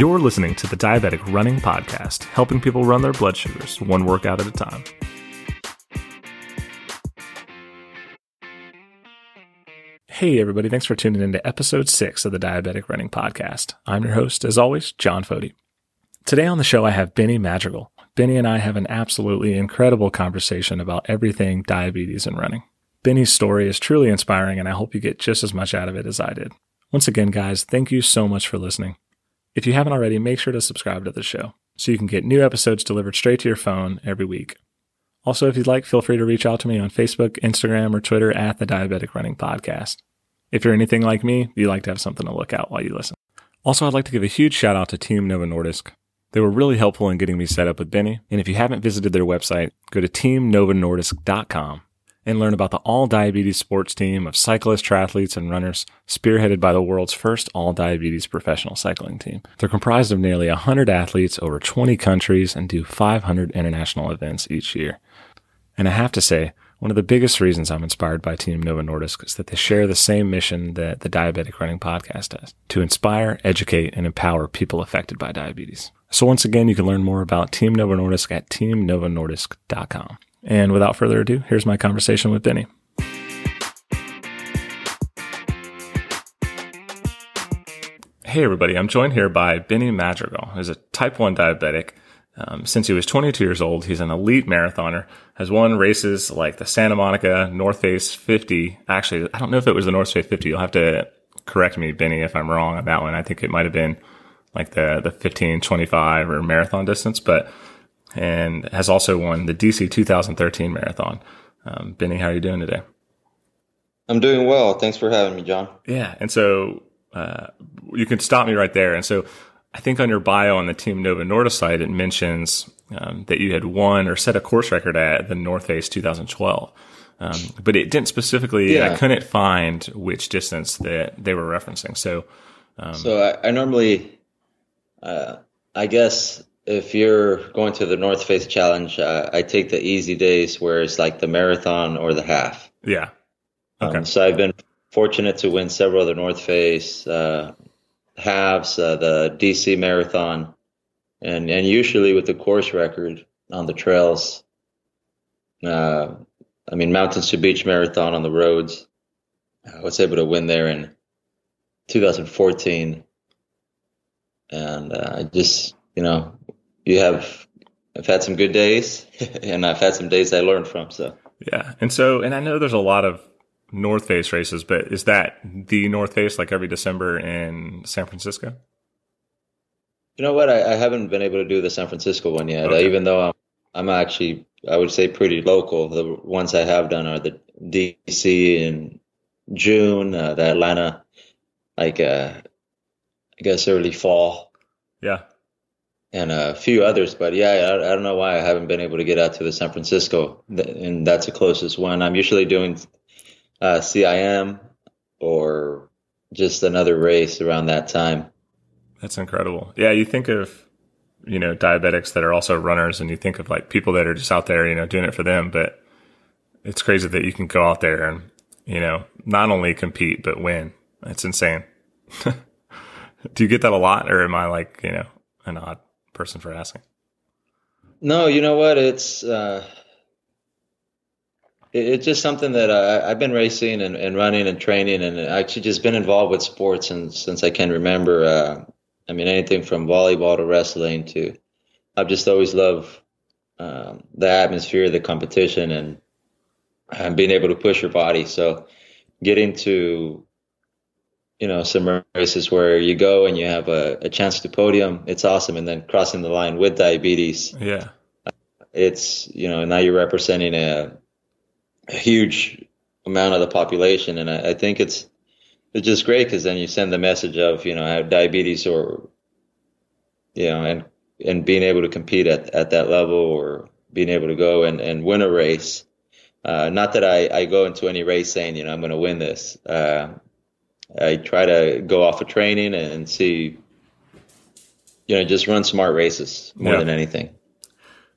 You're listening to the Diabetic Running Podcast, helping people run their blood sugars one workout at a time. Hey, everybody, thanks for tuning in to episode six of the Diabetic Running Podcast. I'm your host, as always, John Fody. Today on the show, I have Benny Madrigal. Benny and I have an absolutely incredible conversation about everything diabetes and running. Benny's story is truly inspiring, and I hope you get just as much out of it as I did. Once again, guys, thank you so much for listening. If you haven't already, make sure to subscribe to the show so you can get new episodes delivered straight to your phone every week. Also, if you'd like, feel free to reach out to me on Facebook, Instagram, or Twitter at the Diabetic Running Podcast. If you're anything like me, you like to have something to look out while you listen. Also, I'd like to give a huge shout out to Team Novo Nordisk. They were really helpful in getting me set up with Benny. And if you haven't visited their website, go to teamnovonordisk.com and learn about the all diabetes sports team of cyclists, triathletes, and runners spearheaded by the world's first all diabetes professional cycling team. They're comprised of nearly 100 athletes over 20 countries and do 500 international events each year. And I have to say, one of the biggest reasons I'm inspired by Team Novo Nordisk is that they share the same mission that the Diabetic Running Podcast does to inspire, educate, and empower people affected by diabetes. So once again, you can learn more about Team Novo Nordisk at teamnovonordisk.com. And without further ado, here's my conversation with Benny. Hey, everybody. I'm joined here by Benny Madrigal, who's a type 1 diabetic. Um, since he was 22 years old, he's an elite marathoner, has won races like the Santa Monica North Face 50. Actually, I don't know if it was the North Face 50. You'll have to correct me, Benny, if I'm wrong on that one. I think it might have been like the, the 15, 25 or marathon distance, but and has also won the DC 2013 marathon. Um, Benny, how are you doing today? I'm doing well. Thanks for having me, John. Yeah. And so uh, you can stop me right there. And so I think on your bio on the Team Novo Nordisk site, it mentions um, that you had won or set a course record at the North Face 2012. Um, but it didn't specifically, yeah. I couldn't find which distance that they were referencing. So, um, so I, I normally, uh, I guess if you're going to the North Face Challenge, uh, I take the easy days where it's like the marathon or the half. Yeah. Um, okay. Um, so I've been fortunate to win several of the North Face uh, halves, uh, the DC Marathon, and and usually with the course record on the trails. Uh, I mean, Mountains to Beach Marathon on the roads. I was able to win there in 2014, and uh, I just you know you have I've had some good days and I've had some days I learned from. So yeah, and so and I know there's a lot of North Face races, but is that the North Face like every December in San Francisco? You know what? I, I haven't been able to do the San Francisco one yet, okay. uh, even though I'm I'm actually I would say pretty local. The ones I have done are the DC in June, uh, the Atlanta, like uh, I guess early fall. Yeah and a few others. But yeah, I, I, don't know why I haven't been able to get out to the San Francisco, and that's the closest one. I'm usually doing uh, CIM or just another race around that time. That's incredible. Yeah, you think of you know diabetics that are also runners, and you think of like people that are just out there, you know, doing it for them. But it's crazy that you can go out there and you know not only compete but win. It's insane. Do you get that a lot, or am I like you know an odd person for asking. No, you know what? It's uh, it, it's just something that I, have been racing and, and, running and training, and actually just been involved with sports and since I can remember. Uh, I mean, anything from volleyball to wrestling to, I've just always loved um, the atmosphere, the competition, and and being able to push your body. So, getting to you know some races where you go and you have a, a chance to podium it's awesome. And then crossing the line with diabetes yeah. it's you know now you're representing a, a huge amount of the population. And I, I think it's it's just great because then you send the message of you know I have diabetes or you know and and being able to compete at, at that level or being able to go and, and win a race. Uh, not that I, I go into any race saying you know I'm going to win this. Uh, I try to go off of training and see, you know, just run smart races more yeah. than anything.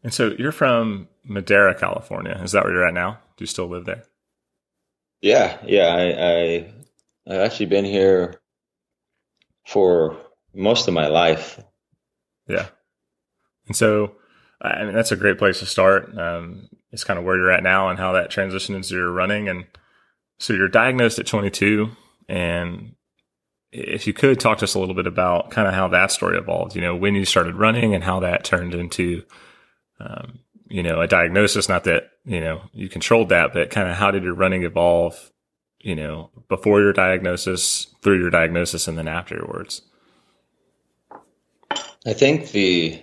And so you're from Madera, California. Is that where you're at now? Do you still live there? Yeah, yeah. I, I I've actually been here for most of my life. Yeah. And so, I mean, that's a great place to start. Um, it's kind of where you're at now and how that transition into your running. And so you're diagnosed at 22. And if you could talk to us a little bit about kind of how that story evolved, you know, when you started running and how that turned into, um, you know, a diagnosis. Not that, you know, you controlled that, but kind of how did your running evolve, you know, before your diagnosis, through your diagnosis, and then afterwards? I think the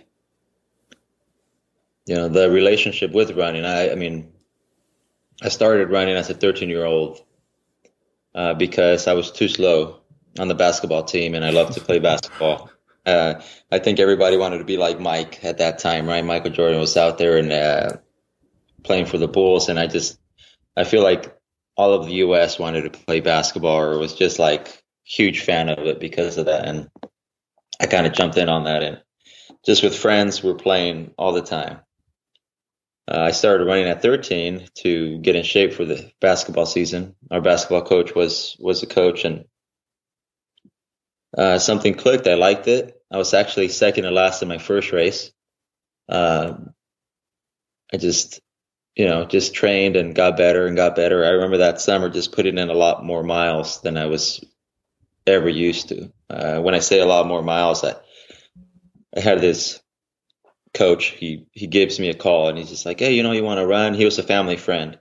you know the relationship with running. I I mean, I started running as a 13 year old uh, because I was too slow on the basketball team, and I loved to play basketball. Uh, I think everybody wanted to be like Mike at that time, right? Michael Jordan was out there and uh, playing for the Bulls, and I just I feel like all of the U.S. wanted to play basketball, or was just like huge fan of it because of that, and I kind of jumped in on that, and just with friends, we're playing all the time. Uh, I started running at 13 to get in shape for the basketball season. Our basketball coach was was a coach, and uh, something clicked. I liked it. I was actually second to last in my first race. Uh, I just, you know, just trained and got better and got better. I remember that summer just putting in a lot more miles than I was ever used to. Uh, when I say a lot more miles, I, I had this coach. He he gives me a call and he's just like, hey, you know, you want to run? He was a family friend,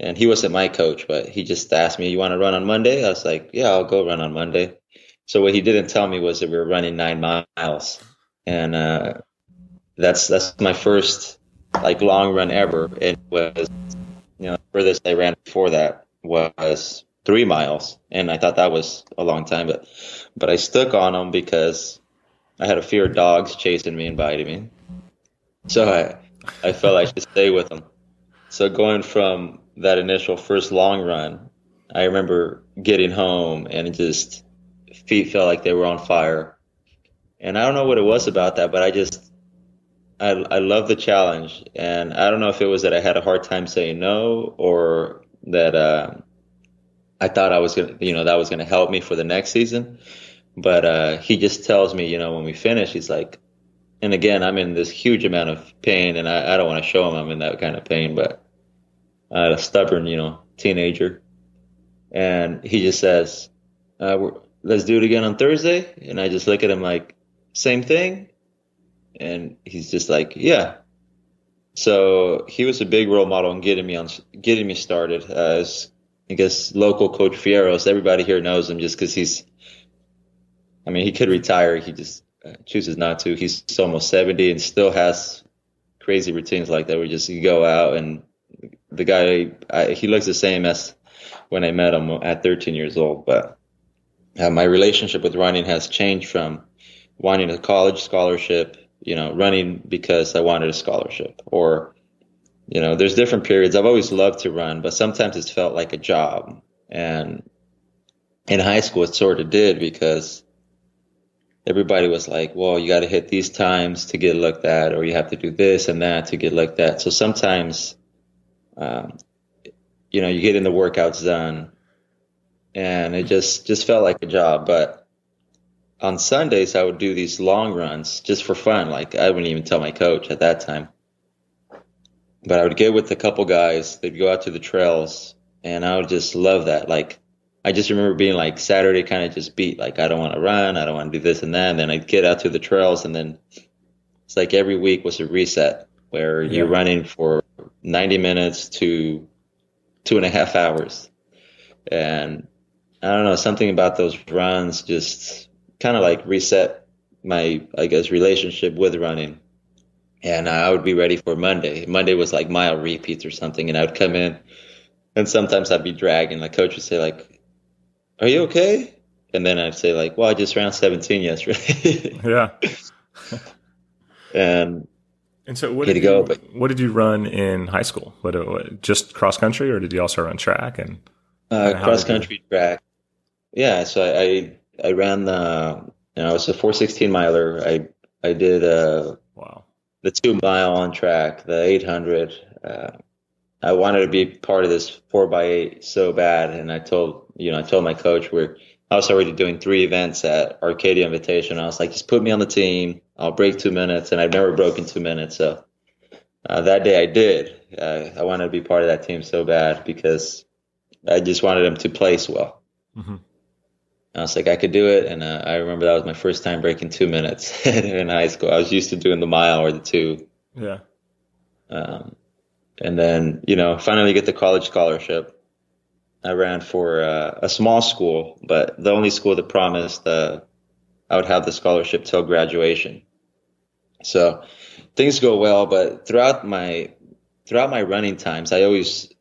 and he wasn't my coach, but he just asked me, you want to run on Monday? I was like, yeah, I'll go run on Monday. So what he didn't tell me was that we were running nine miles, and uh, that's that's my first like long run ever. It was you know furthest I ran before that was three miles, and I thought that was a long time, but but I stuck on them because I had a fear of dogs chasing me and biting me, so I I felt I should stay with them. So going from that initial first long run, I remember getting home and just feet felt like they were on fire. And I don't know what it was about that, but I just I I love the challenge, and I don't know if it was that I had a hard time saying no or that uh, I thought I was gonna, you know, that was gonna help me for the next season. But uh, he just tells me, you know, when we finish, he's like, and again, I'm in this huge amount of pain, and I, I don't want to show him I'm in that kind of pain, but I'm a stubborn, you know, teenager, and he just says, uh, let's do it again on Thursday. And I just look at him like, same thing. And he's just like, yeah. So he was a big role model in getting me on, getting me started. As I guess local coach Fierros, everybody here knows him just because he's. I mean, he could retire. He just uh, chooses not to. He's almost seventy and still has crazy routines like that. Where just you go out and the guy, I, he looks the same as when I met him at 13 years old, but uh, my relationship with running has changed from wanting a college scholarship, you know, running because I wanted a scholarship, or you know, there's different periods. I've always loved to run, but sometimes it's felt like a job. And in high school, it sort of did because everybody was like, well, you got to hit these times to get looked at, or you have to do this and that to get looked at. So sometimes, um, you know, you get in the workouts done and it just just felt like a job. But on Sundays, I would do these long runs just for fun. Like I wouldn't even tell my coach at that time, but I would get with a couple guys. They'd go out to the trails, and I would just love that. Like I just remember being like Saturday kind of just beat. Like I don't want to run, I don't want to do this and that. And then I'd get out to the trails, and then it's like every week was a reset where yeah. you're running for 90 minutes to two and a half hours. And I don't know, something about those runs just kind of like reset my, I guess, relationship with running. And I would be ready for Monday. Monday was like mile repeats or something. And I would come in and sometimes I'd be dragging. The coach would say like, are you okay? And then I'd say like, well, I just ran 17 yesterday. yeah. and and so, what did, you, go, but, what did you run in high school? What, what, just cross country, or did you also run track and uh, cross country track? Yeah, so I I, I ran the you know it's a 416 miler. I I did uh wow the two mile on track, the 800. Uh, I wanted to be part of this four by eight so bad, and I told you know, I told my coach we're I was already doing three events at Arcadia Invitation. I was like, just put me on the team. I'll break two minutes, and I've never broken two minutes. So uh, that day I did. Uh, I wanted to be part of that team so bad because I just wanted them to place well. Mm-hmm. I was like, I could do it, and uh, I remember that was my first time breaking two minutes in high school. I was used to doing the mile or the two. Yeah. Um, and then you know, finally get the college scholarship I ran for uh, a small school, but the only school that promised uh, I would have the scholarship till graduation. So things go well, but throughout my throughout my running times, I always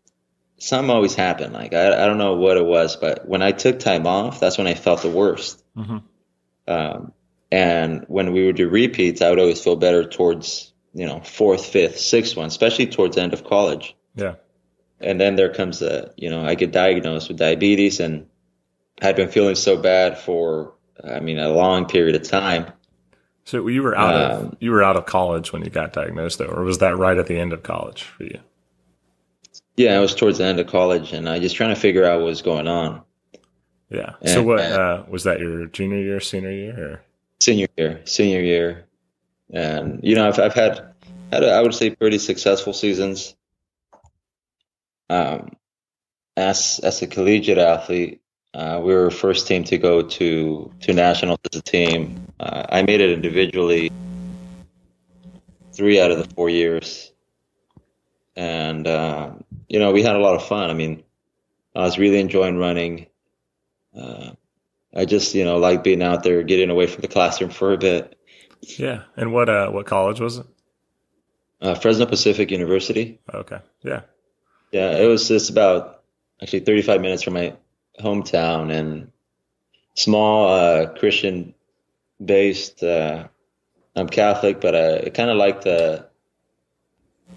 some always happen. Like I, I don't know what it was, but when I took time off, that's when I felt the worst. Mm-hmm. Um, and when we would do repeats, I would always feel better towards you know fourth, fifth, sixth one, especially towards the end of college. Yeah and then there comes the you know I get diagnosed with diabetes and I'd been feeling so bad for I mean a long period of time. So you were out um, of you were out of college when you got diagnosed though, or was that right at the end of college for you? Yeah, I was towards the end of college and I just trying to figure out what was going on. Yeah. And, so what uh, was that your junior year, senior year or senior year, senior year. And you know, I've I've had had a, I would say pretty successful seasons um, as as a collegiate athlete, uh, we were first team to go to to nationals as a team. Uh, I made it individually three out of the four years, and uh, you know we had a lot of fun. I mean, I was really enjoying running. Uh, I just you know like being out there, getting away from the classroom for a bit. Yeah, and what uh what college was it? Uh, Fresno Pacific University. Okay, yeah. Yeah, it was just about actually 35 minutes from my hometown and small uh, Christian based. Uh, I'm Catholic, but I kind of like the,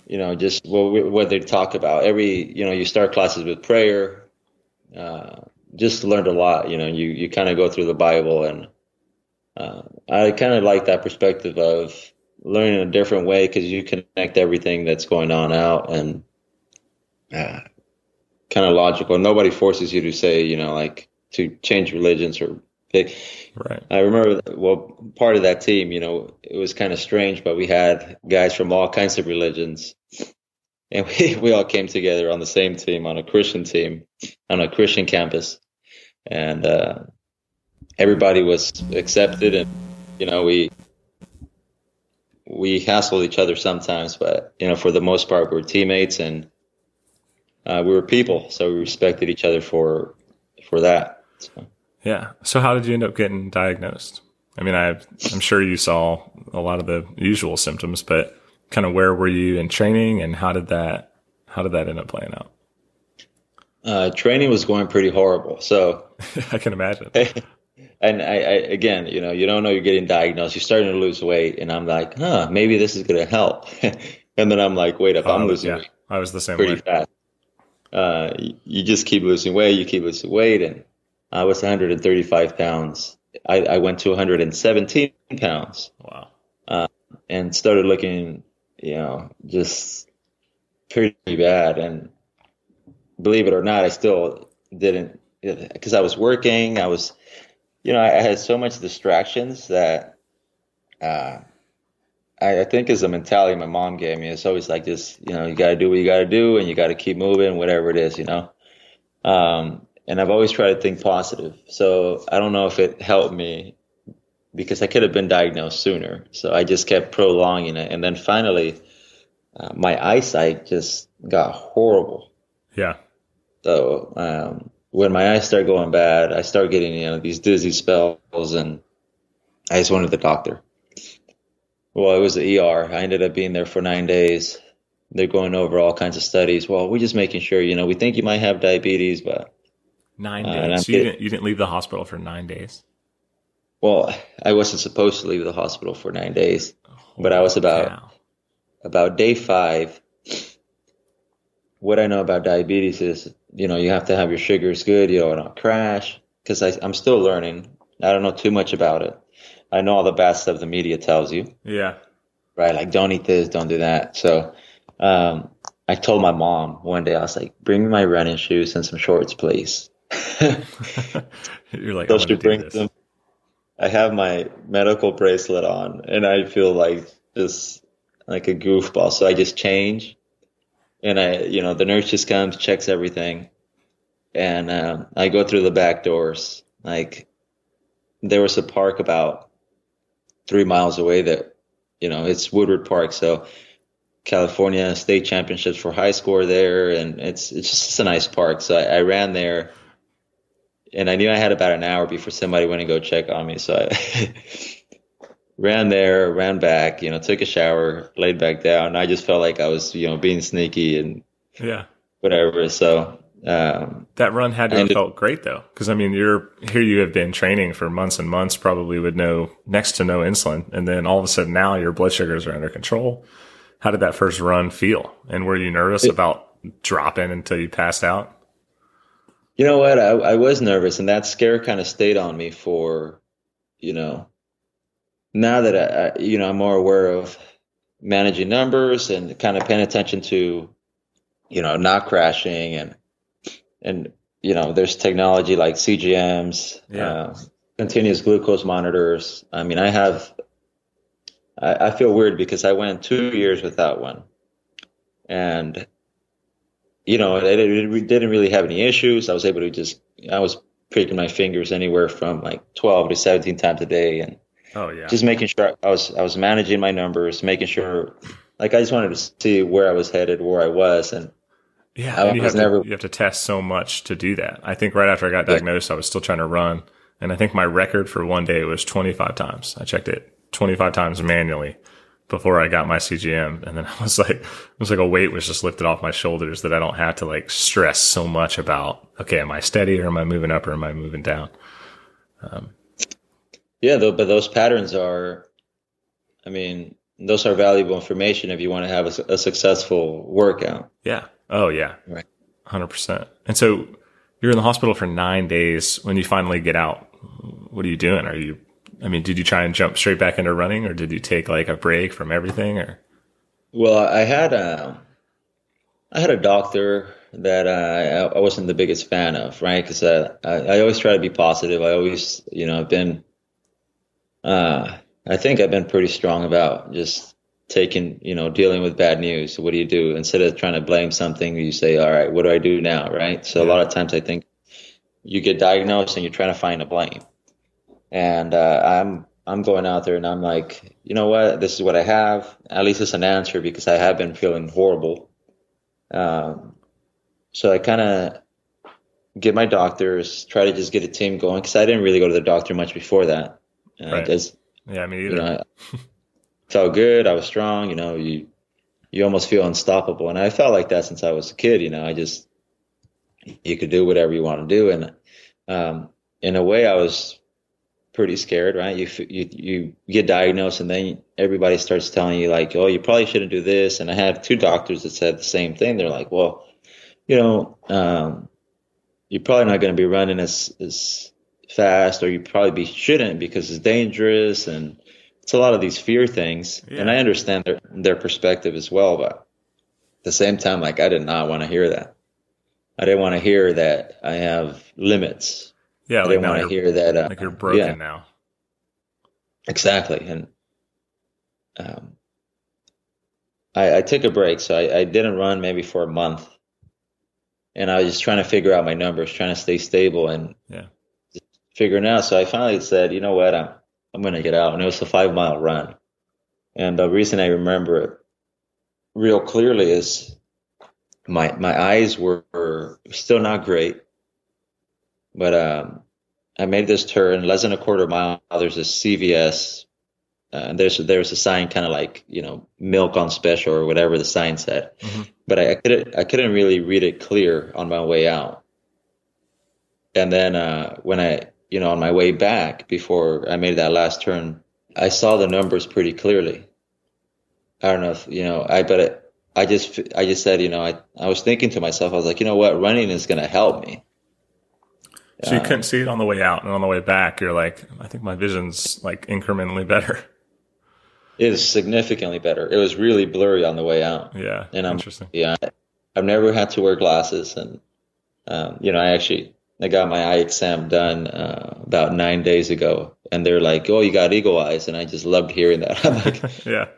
you know, just what, what they talk about. Every, you know, you start classes with prayer. Uh, just learned a lot. You know, you you kind of go through the Bible, and uh, I kind of like that perspective of learning a different way because you connect everything that's going on out and uh, kind of logical. Nobody forces you to say, you know, like to change religions or pick. Right. I remember, well, part of that team, you know, it was kind of strange, but we had guys from all kinds of religions. And we, we all came together on the same team, on a Christian team, on a Christian campus. And uh, everybody was accepted. And, you know, we, we hassled each other sometimes, but, you know, for the most part, we we're teammates and uh, we were people, so we respected each other for for that. So. Yeah. So how did you end up getting diagnosed? I mean, I I'm sure you saw a lot of the usual symptoms, but kind of where were you in training, and how did that how did that end up playing out? Uh, training was going pretty horrible. So I can imagine. and I, I, again, you know, you don't know you're getting diagnosed. You're starting to lose weight, and I'm like, huh, maybe this is going to help. and then I'm like, wait, if oh, I'm losing yeah. weight, I was the same pretty way. fast uh, you just keep losing weight, you keep losing weight. And I was 135 pounds. I, I went to 117 pounds. Wow. Uh, and started looking, you know, just pretty bad. And believe it or not, I still didn't, because I was working. I was, you know, I, I had so much distractions that, uh, I, I think is a mentality my mom gave me. It's always like this, you know, you got to do what you got to do, and you got to keep moving, whatever it is, you know. Um, and I've always tried to think positive. So I don't know if it helped me because I could have been diagnosed sooner. So I just kept prolonging it, and then finally, uh, my eyesight just got horrible. Yeah. So um, when my eyes start going bad, I start getting you know these dizzy spells, and I just went to the doctor. Well, it was the ER. I ended up being there for nine days. They're going over all kinds of studies. Well, we're just making sure, you know, we think you might have diabetes, but nine uh, days. So you didn't, you didn't leave the hospital for nine days. Well, I wasn't supposed to leave the hospital for nine days, but I was about about day five. What I know about diabetes is, you know, you have to have your sugars good. You don't want to crash because I'm still learning. I don't know too much about it. I know all the bad stuff the media tells you. Yeah. Right. Like, don't eat this, don't do that. So, um, I told my mom one day, I was like, bring me my running shoes and some shorts, please. You're like, So I she brings them. I have my medical bracelet on, and I feel like just like a goofball. So I just change, and I, you know, the nurse just comes, checks everything, and um, I go through the back doors. Like there was a park about three miles away that, you know, it's Woodward Park. So California state championships for high score there, and it's it's just a nice park. So I, I ran there, and I knew I had about an hour before somebody went to go check on me. So I ran there, ran back, you know, took a shower, laid back down. I just felt like I was, you know, being sneaky and Yeah. whatever. So um, That run had to have it- felt great though. Cause I mean, you're here, you have been training for months and months, probably with no, next to no insulin. And then all of a sudden now your blood sugars are under control. How did that first run feel? And were you nervous about dropping until you passed out? You know what? I, I was nervous, and that scare kind of stayed on me for, you know, now that I, I, you know, I'm more aware of managing numbers and kind of paying attention to, you know, not crashing and, and, you know, there's technology like CGMs, Yeah. uh, continuous glucose monitors. I mean, I have, I, I feel weird because I went two years without one. And you know, it, it, didn't really have any issues. I was able to just, I was pricking my fingers anywhere from like 12 to 17 times a day and Oh yeah. just making sure I was, I was managing my numbers, making sure, like, I just wanted to see where I was headed, where I was. And Yeah, I you have, was to, you have to test so much to do that. I think right after I got diagnosed, I was still trying to run, and I think my record for one day was 25 times. I checked it 25 times manually before I got my CGM, and then I was like, it was like a weight was just lifted off my shoulders that I don't have to like stress so much about. Okay, am I steady or am I moving up or am I moving down? Um, yeah, though, but those patterns are, I mean, those are valuable information if you want to have a, a successful workout. Yeah. Oh yeah. Right. Hundred percent. And so you're in the hospital for nine days. When you finally get out, what are you doing? Are you? I mean, did you try and jump straight back into running, or did you take like a break from everything? Or Well, I had a, I had a doctor that uh, I I wasn't the biggest fan of, right? Because uh, I, I always try to be positive. I always, you know, I've been, uh, I think I've been pretty strong about just taking, you know, dealing with bad news. What do you do instead of trying to blame something? You say, all right, what do I do now, right? So a lot of times I think you get diagnosed and you're trying to find a blame, and uh, I'm I'm going out there and I'm like, you know what? This is what I have. At least it's an answer because I have been feeling horrible. Um, so I kind of get my doctors, try to just get a team going because I didn't really go to the doctor much before that. Uh, Right. yeah, me you either. know, I felt good. I was strong. You know, you you almost feel unstoppable, and I felt like that since I was a kid. You know, I just you could do whatever you want to do, and um, in a way, I was pretty scared. Right? You you you get diagnosed, and then everybody starts telling you like, oh, you probably shouldn't do this. And I had two doctors that said the same thing. They're like, well, you know, um, you're probably not going to be running as as fast, or you probably be shouldn't because it's dangerous and it's a lot of these fear things. Yeah. And I understand their their perspective as well, but at the same time, like I did not want to hear that. I didn't want to hear that I have limits. yeah, I like didn't want to hear that. Uh, like you're broken yeah, now. exactly. And um, I, I took a break, so I, I didn't run maybe for a month, and I was just trying to figure out my numbers, trying to stay stable, and Yeah. figuring out. So I finally said, you know what, I'm I'm going to get out, and it was a five mile run. And the reason I remember it real clearly is my my eyes were, were still not great, but um, I made this turn less than a quarter mile. There's a CVS, uh, and there's there's a sign kind of like you know milk on special or whatever the sign said, Mhm. but I, I couldn't I couldn't really read it clear on my way out. And then uh, when I you know on my way back before I made that last turn, I saw the numbers pretty clearly. I don't know if you know I but it, I just I just said you know I I was thinking to myself I was like you know what running is going to help me. So you Uh, couldn't see it on the way out, and on the way back, you're like, I think my vision's like incrementally better. It is significantly better. It was really blurry on the way out. Yeah, And I'm interesting. yeah, I've never had to wear glasses, and um, you know, I actually I got my eye exam done uh, about nine days ago, and they're like, "Oh, you got eagle eyes," and I just loved hearing that. I'm like, yeah,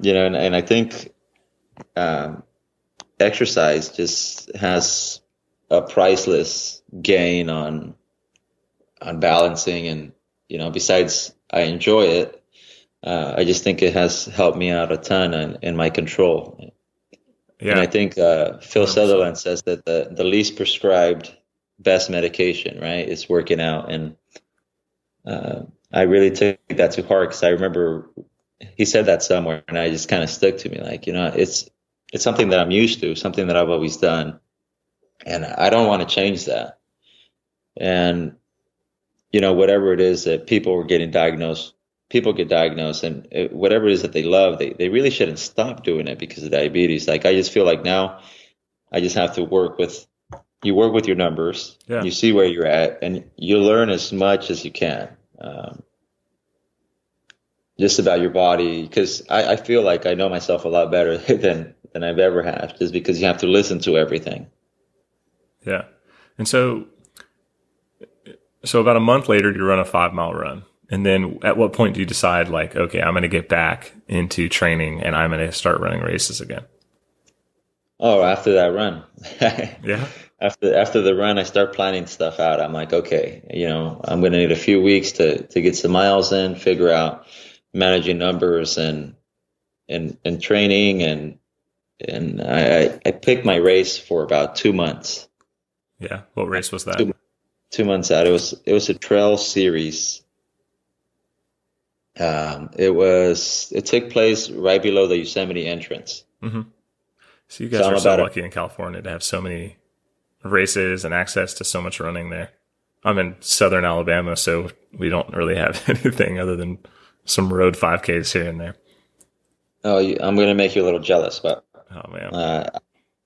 you know, and, and I think um, exercise just has a priceless gain on on balancing, and you know, besides I enjoy it, uh, I just think it has helped me out a ton in, in my control. Yeah. And I think uh, Phil Southerland says that the, the least prescribed best medication, right? It's working out. And uh, I really took that to heart because I remember he said that somewhere and I just kind of stuck to me like, you know, it's, it's something that I'm used to, something that I've always done. And I don't want to change that. And, you know, whatever it is that people were getting diagnosed, people get diagnosed and it, whatever it is that they love, they, they really shouldn't stop doing it because of diabetes. Like I just feel like now I just have to work with you work with your numbers, yeah. you see where you're at, and you learn as much as you can. Um, just about your body, because I, I, feel like I know myself a lot better than than I've ever have, just because you have to listen to everything. Yeah, and so so about a month later, you run a five mile run, and then at what point do you decide like, okay, I'm going to get back into training and I'm going to start running races again? Oh, after that run. yeah after after the run, I start planning stuff out. I'm like, okay, you know, I'm going to need a few weeks to to get some miles in, figure out managing numbers and and and training and and I I picked my race for about two months. Yeah, what race was that? Two, two months out. It was it was a trail series. Um, it was it took place right below the Yosemite entrance. Mm-hmm. So you guys so are so lucky a, in California to have so many races and access to so much running there. I'm in southern Alabama, so we don't really have anything other than some road 5Ks here and there. Oh, I'm going to make you a little jealous, but oh man, uh,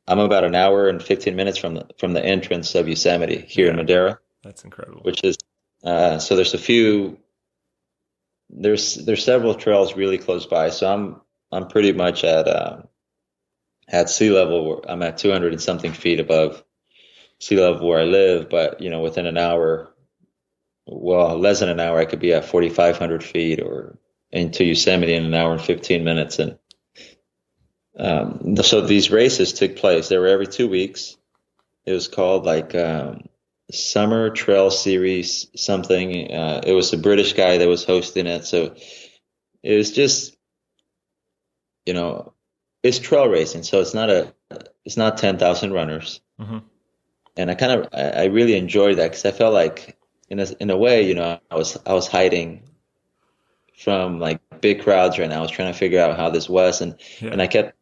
I'm about an hour and 15 minutes from the from the entrance of Yosemite here yeah, in Madera. That's incredible. Which is uh, so there's a few there's there's several trails really close by. So I'm I'm pretty much at uh, at sea level. I'm at 200 and something feet above sea level where I live, but you know, within an hour, well, less than an hour, I could be at 4,500 feet or into Yosemite in an hour and 15 minutes. And um, so these races took place. They were every two weeks. It was called like um, Summer Trail Series something. Uh, it was a British guy that was hosting it. So it was just, you know, it's trail racing. So it's not a, it's not 10,000 runners. Mm-hmm and I kind of I, really enjoyed that because I felt like in a in a way, you know, I was I was hiding from like big crowds right now. I was trying to figure out how this was, and yeah. and I kept,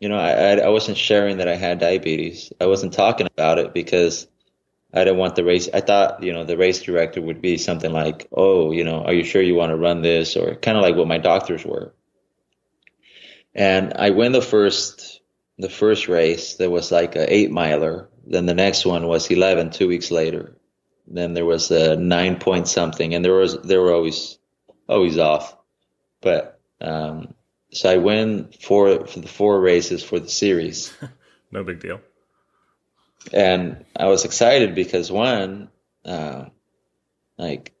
you know, I I wasn't sharing that I had diabetes. I wasn't talking about it because I didn't want the race. I thought, you know, the race director would be something like, "Oh, you know, are you sure you want to run this?" or kind of like what my doctors were. And I win the first the first race. There was like a eight miler then the next one was 11 two weeks later. Then there was a nine point something, and there was they were always always off. But um, so I win four for the four races for the series. no big deal. And I was excited because one, uh, like,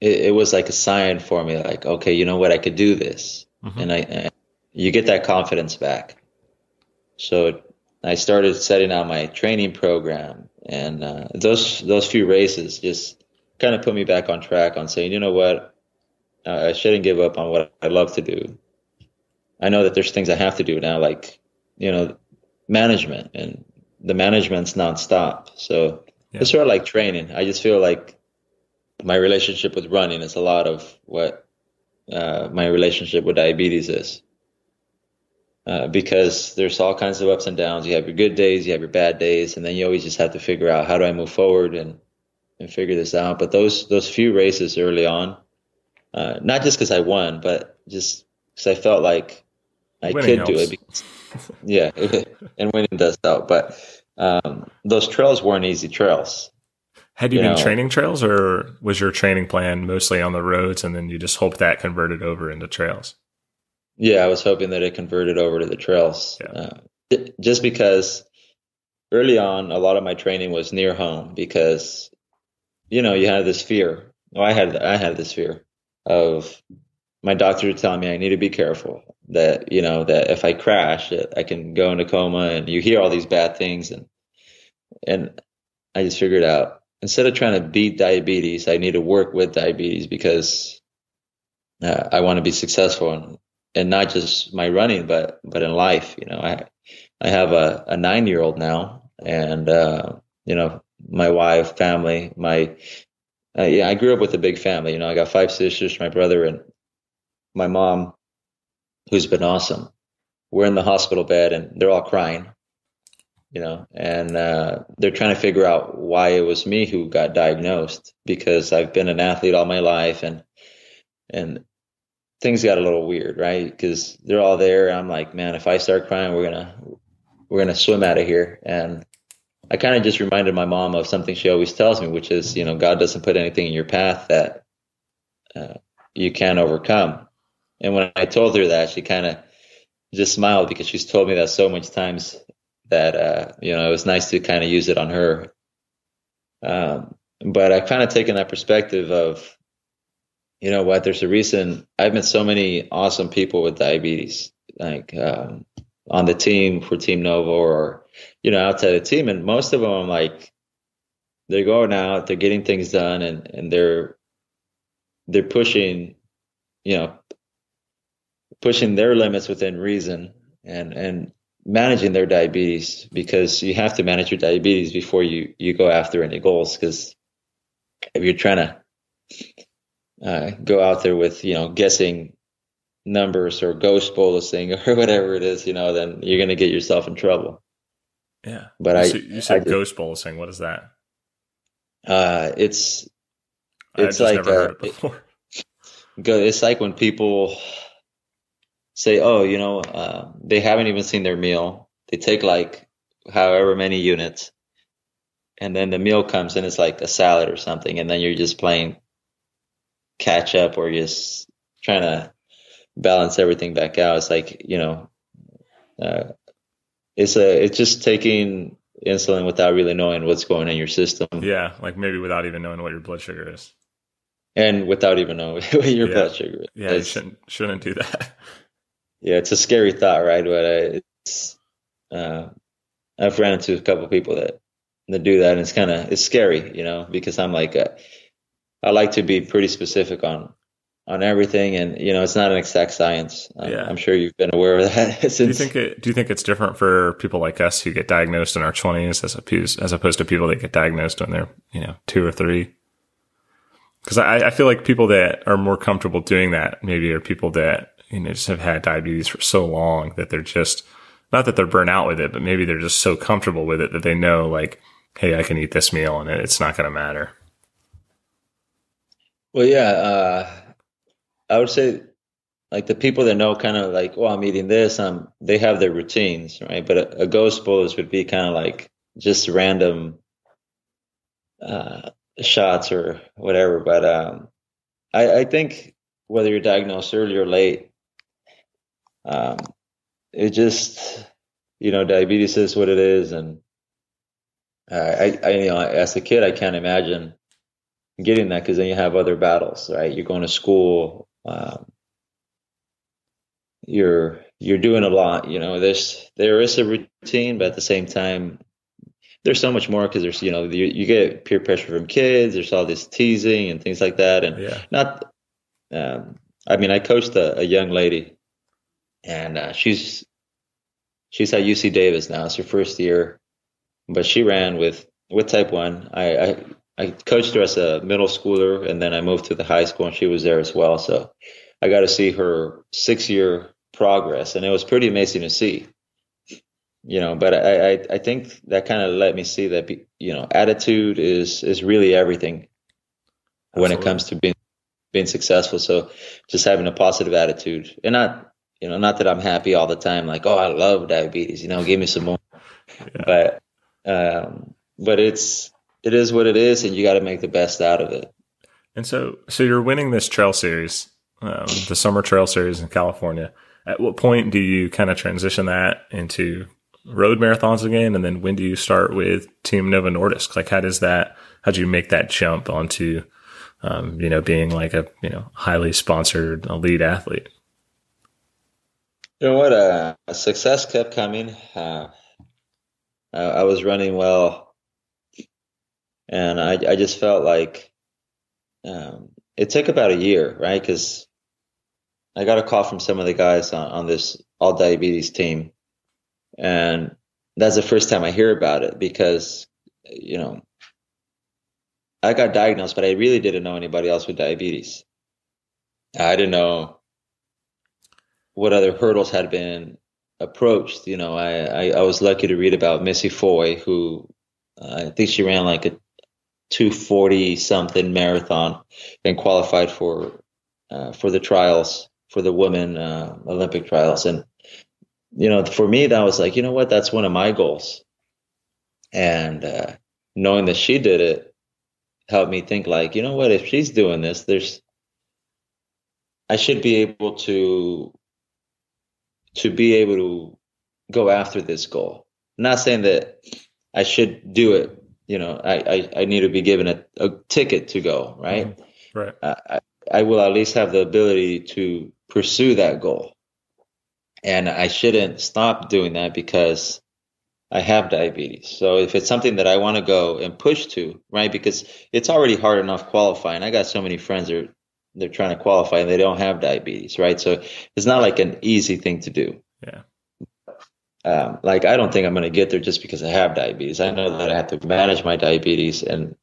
it, it, was like a sign for me, like, okay, you know what, I could do this, mm-hmm. and I, and you get that confidence back. So I started setting out my training program, and uh, those those few races just kind of put me back on track on saying, you know what, I shouldn't give up on what I love to do. I know that there's things I have to do now, like you know, management, and the management's nonstop. So yeah. it's sort of like training. I just feel like my relationship with running is a lot of what uh, my relationship with diabetes is. Uh, because there's all kinds of ups and downs. You have your good days, you have your bad days, and then you always just have to figure out how do I move forward and and figure this out. But those those few races early on, uh, not just because I won, but just because I felt like I winning could helps. do it. Because, yeah, and winning does help. But um, those trails weren't easy trails. Had you, you been know, training trails, or was your training plan mostly on the roads, and then you just hope that converted over into trails? Yeah, I was hoping that it converted over to the trails, yeah. uh, just because early on, a lot of my training was near home because, you know, you have this fear. Well, I had I had this fear of my doctor telling me I need to be careful that you know that if I crash, I can go into coma, and you hear all these bad things, and and I just figured out instead of trying to beat diabetes, I need to work with diabetes because uh, I want to be successful and not just my running, but but in life. You know, I I have a, a nine year old now, and uh, you know, my wife, family, my uh, yeah, I grew up with a big family. You know, I got five sisters, my brother, and my mom, who's been awesome. We're in the hospital bed, and they're all crying. You know, and uh, they're trying to figure out why it was me who got diagnosed because I've been an athlete all my life, and and things got a little weird, right? Because they're all there. I'm like, man, if I start crying, we're gonna we're gonna swim out of here. And I kind of just reminded my mom of something she always tells me, which is, you know, God doesn't put anything in your path that uh, you can't overcome. And when I told her that, she kind of just smiled because she's told me that so much times that uh, you know it was nice to kind of use it on her. Um, but I've kind of taken that perspective of, you know what, there's a reason. I've met so many awesome people with diabetes, like um, on the team for Team Novo or you know outside the team, and most of them I'm like they're going out, they're getting things done, and and they're they're pushing, you know, pushing their limits within reason and and managing their diabetes because you have to manage your diabetes before you you go after any goals because if you're trying to uh, go out there with you know guessing numbers or ghost bolusing or whatever it is you know then you're going to get yourself in trouble. Yeah. But you i said, you said I, ghost bolusing what is that? Uh it's it's like never heard uh, it before. go it's like when people say oh you know uh, they haven't even seen their meal. They take like however many units and then the meal comes and it's like a salad or something and then you're just playing catch up or just trying to balance everything back out. It's like you know uh, it's a it's just taking insulin without really knowing what's going in your system. Yeah like maybe without even knowing what your blood sugar is. And without even knowing what your Yeah. blood sugar is. Yeah you shouldn't shouldn't do that. Yeah, it's a scary thought, right? But uh, it's uh, I've ran into a couple people that that do that, and it's kind of it's scary, you know, because I'm like uh, I like to be pretty specific on on everything, and you know, it's not an exact science. Um, Yeah. I'm sure you've been aware of that. Since, do you think it do you think it's different for people like us who get diagnosed in our 20s as opposed as opposed to people that get diagnosed when they're you know two or three because I, I feel like people that are more comfortable doing that maybe are people that you know just have had diabetes for so long that they're just not that they're burnt out with it but maybe they're just so comfortable with it that they know like hey i can eat this meal and it's not going to matter Well, yeah, uh, I would say like the people that know kind of like, oh, I'm eating this, um, they have their routines, right? But a, a ghost bolus would be kind of like just random uh, shots or whatever. But um, I, I think whether you're diagnosed early or late, um, it just you know diabetes is what it is, and uh, I, I you know as a kid I can't imagine getting that because then you have other battles, right? You're going to school, um, you're you're doing a lot. You know, there's there is a routine, but at the same time, there's so much more because there's you know you, you get peer pressure from kids. There's all this teasing and things like that, and yeah not. Um, I mean, I coached a, a young lady, and uh, she's she's at UC Davis now. It's her first year, but she ran with with type one. I, I I coached her as a middle schooler, and then I moved to the high school, and she was there as well. So I got to see her six year progress, and it was pretty amazing to see. You know, but I I, I think that kind of let me see that you know attitude is is really everything when it comes to being being successful. So just having a positive attitude, and not you know not that I'm happy all the time, like oh I love diabetes, you know, give me some more. Yeah. But um, but it's it is what it is, and you got to make the best out of it. And so, so you're winning this trail series, um, the summer trail series in California. At what point do you kind of transition that into road marathons again? And then when do you start with Team Novo Nordisk? Like, how does that, how do you make that jump onto, um, you know, being like a, you know, highly sponsored elite athlete? You know what? Uh, success kept coming. Uh, I was running well, and I, I just felt like um, it took about a year, right? Because I got a call from some of the guys on, on this all diabetes team, and that's the first time I hear about it because you know I got diagnosed, but I really didn't know anybody else with diabetes. I didn't know what other hurdles had been approached. You know, I, I, I was lucky to read about Missy Foy, who uh, I think she ran like a 240 something marathon and qualified for uh, for the trials for the women uh, Olympic trials. And you know, for me, that was like, you know what, that's one of my goals. And uh, knowing that she did it helped me think like, you know what, if she's doing this, there's I should be able to to be able to go after this goal. I'm not saying that I should do it. You know, I, I, I need to be given a, a ticket to go, right? Mm-hmm. Right. I, I will at least have the ability to pursue that goal. And I shouldn't stop doing that because I have diabetes. So if it's something that I want to go and push to, right? Because it's already hard enough qualifying. I got so many friends that are they're trying to qualify and they don't have diabetes, right? So it's not like an easy thing to do. Yeah. Um, like I don't think I'm going to get there just because I have diabetes. I know that I have to manage my diabetes and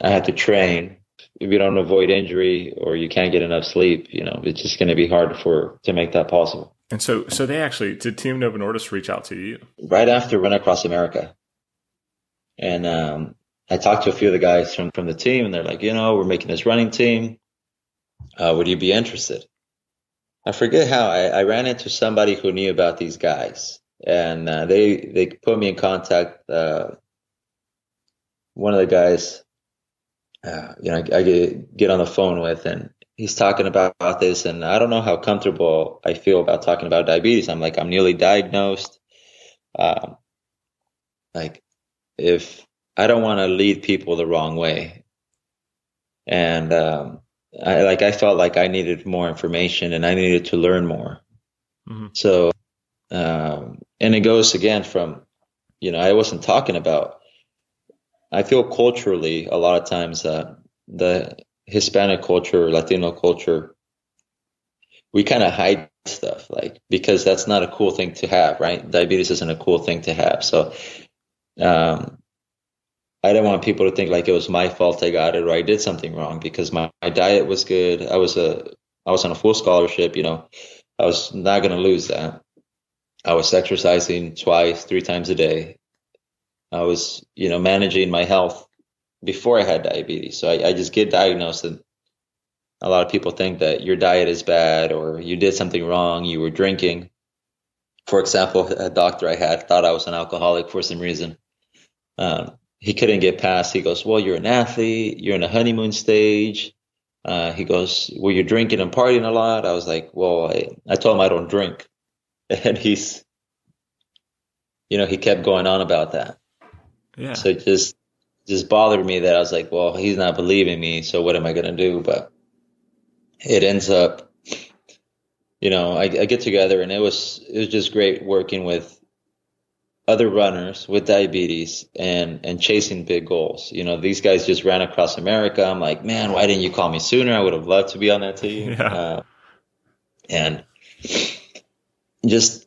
I have to train. If you don't avoid injury or you can't get enough sleep, you know, it's just going to be hard for to make that possible. And so, so they actually did Team Novo Nordisk reach out to you right after Run Across America, and um, I talked to a few of the guys from from the team, and they're like, you know, we're making this running team uh, would you be interested? I forget how I, I, ran into somebody who knew about these guys, and uh, they they put me in contact. Uh, one of the guys, uh, you know, I, I, get, get on the phone with, and he's talking about, about this, and I don't know how comfortable I feel about talking about diabetes. I'm like, I'm newly diagnosed. Um, like, if I don't want to lead people the wrong way, and um, I like I felt like I needed more information and I needed to learn more. Mm-hmm. So, um, and it goes again from, you know, I wasn't talking about. I feel culturally a lot of times uh, the Hispanic culture, Latino culture, we kind of hide stuff like because that's not a cool thing to have, right? Diabetes isn't a cool thing to have. So, um, I didn't want people to think like it was my fault I got it or I did something wrong because my, my diet was good. I was a I was on a full scholarship, you know. I was not going to lose that. I was exercising twice, three times a day. I was, you know, managing my health before I had diabetes. So I, I just get diagnosed and a lot of people think that your diet is bad or you did something wrong, you were drinking. For example, a doctor I had thought I was an alcoholic for some reason. Um, he couldn't get past. He goes, "Well, you're an athlete. You're in a honeymoon stage." Uh, he goes, "Well, you're drinking and partying a lot." I was like, "Well, I, I told him I don't drink," and he's, you know, he kept going on about that. Yeah. So it just just bothered me that I was like, "Well, he's not believing me. So what am I gonna do?" But it ends up, you know, I, I get together and it was it was just great working with other runners with diabetes and and chasing big goals. You know, these guys just ran across America. I'm like, man, why didn't you call me sooner? I would have loved to be on that team. Yeah. Uh, and just,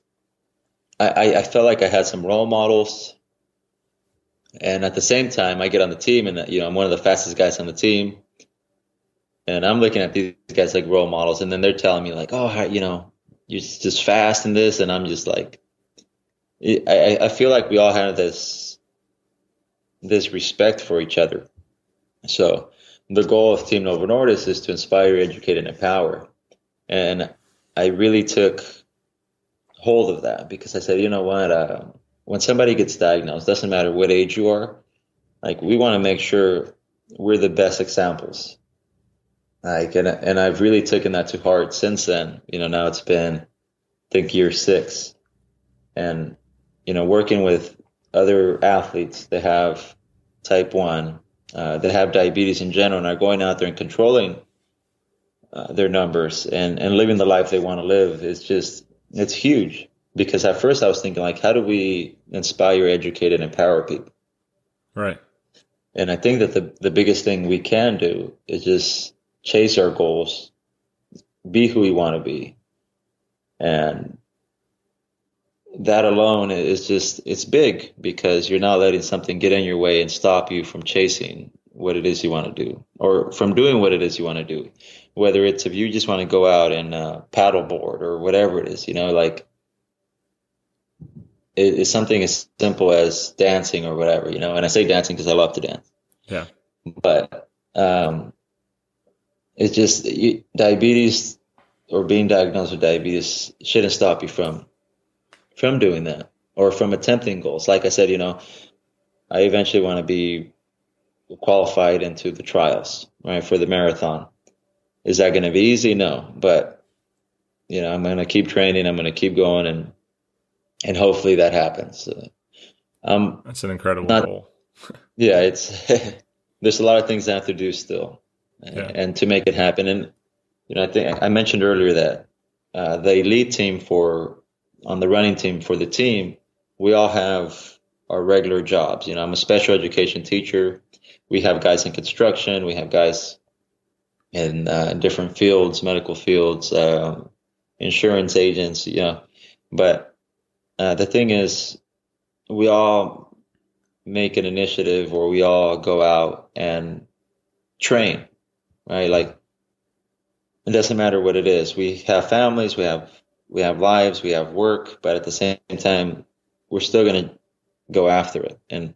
I, I felt like I had some role models. And at the same time, I get on the team, and you know, I'm one of the fastest guys on the team. And I'm looking at these guys like role models, and then they're telling me like, oh, you know, you're just fast in this, and I'm just like, I, I feel like we all have this this respect for each other. So the goal of Team Novo Nordisk is to inspire, educate, and empower. And I really took hold of that because I said, you know what, uh, when somebody gets diagnosed, doesn't matter what age you are, like we want to make sure we're the best examples. Like, and, and I've really taken that to heart since then. You know, now it's been, I think year six. And you know, working with other athletes that have type one, uh, that have diabetes in general, and are going out there and controlling uh, their numbers and and living the life they want to live is just it's huge. Because at first I was thinking like, how do we inspire, educate, and empower people? Right. And I think that the the biggest thing we can do is just chase our goals, be who we want to be, and that alone is just it's big because you're not letting something get in your way and stop you from chasing what it is you want to do or from doing what it is you want to do. Whether it's if you just want to go out and uh, paddleboard or whatever it is you know like it, it's something as simple as dancing or whatever you know? And i say dancing because i love to dance. Yeah. But um it's just you, diabetes or being diagnosed with diabetes shouldn't stop you from from doing that or from attempting goals. Like I said, you know, I eventually want to be qualified into the trials, right, for the marathon. Is that going to be easy? No, but you know, I'm going to keep training. I'm going to keep going, and and hopefully that happens. Um, That's an incredible not, goal. yeah, it's there's a lot of things I have to do still, and, yeah. and to make it happen. And you know, I think I mentioned earlier that uh, the elite team for on the running team for the team, we all have our regular jobs. You know, I'm a special education teacher. We have guys in construction. We have guys in uh, different fields, medical fields, uh, insurance agents. You know, but uh, the thing is, we all make an initiative, or we all go out and train, right? Like it doesn't matter what it is. We have families. We have we have lives, we have work, but at the same time, we're still going to go after it and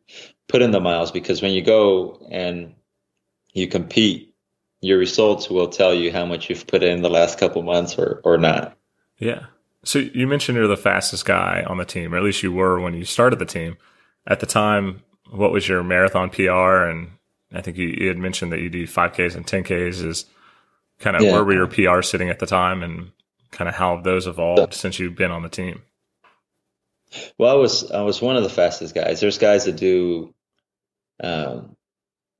put in the miles because when you go and you compete, your results will tell you how much you've put in the last couple months or, or not. Yeah. So you mentioned you're the fastest guy on the team, or at least you were when you started the team. At the time, what was your marathon PR? And I think you, you had mentioned that you do 5Ks and 10Ks. Is kind of yeah. where were your PR sitting at the time? And kind of how those evolved since you've been on the team? Well, I was I was one of the fastest guys. There's guys that do, um,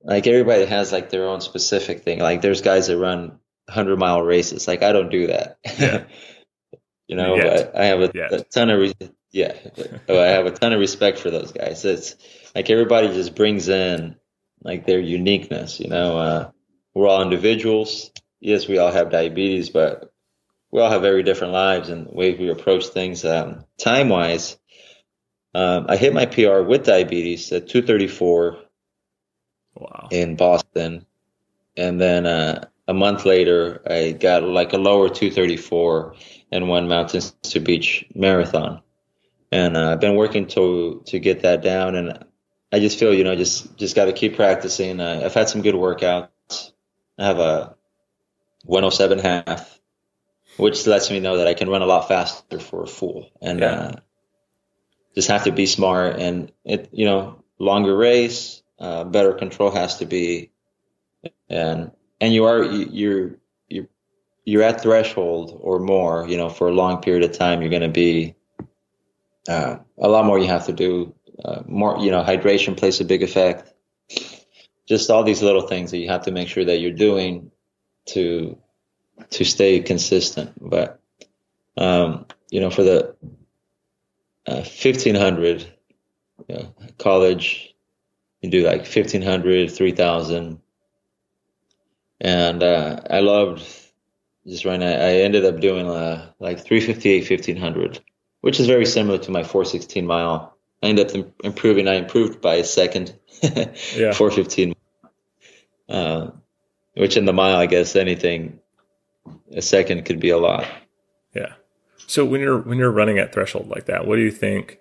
like everybody has like their own specific thing. Like there's guys that run hundred mile races. Like I don't do that. Yeah. you know, but I have a, a ton of re- yeah, I have a ton of respect for those guys. It's like everybody just brings in like their uniqueness. You know, uh, we're all individuals. Yes, we all have diabetes, but we all have very different lives and ways we approach things. Um, time wise, um, I hit my PR with diabetes at 234 wow. in Boston. And then uh, a month later, I got like a lower 234 and won Mountains to Beach Marathon. And uh, I've been working to to get that down. And I just feel, you know, just just got to keep practicing. Uh, I've had some good workouts. I have a 107 half which lets me know that I can run a lot faster for a full and yeah. Just have to be smart and it, you know, longer race, uh, better control has to be, and and you are you're you're you're at threshold or more, you know, for a long period of time. You're going to be uh, a lot more. You have to do uh, more. You know, hydration plays a big effect. Just all these little things that you have to make sure that you're doing to to stay consistent. But um, you know, for the uh, fifteen hundred you know, college, you do like 1500, 3000. And uh, I loved just running. I ended up doing uh, like 358, 1500, which is very similar to my 416 mile. I ended up improving. I improved by a second, yeah. 415, uh, which in the mile, I guess anything a second could be a lot. Yeah. So when you're when you're running at threshold like that, what do you think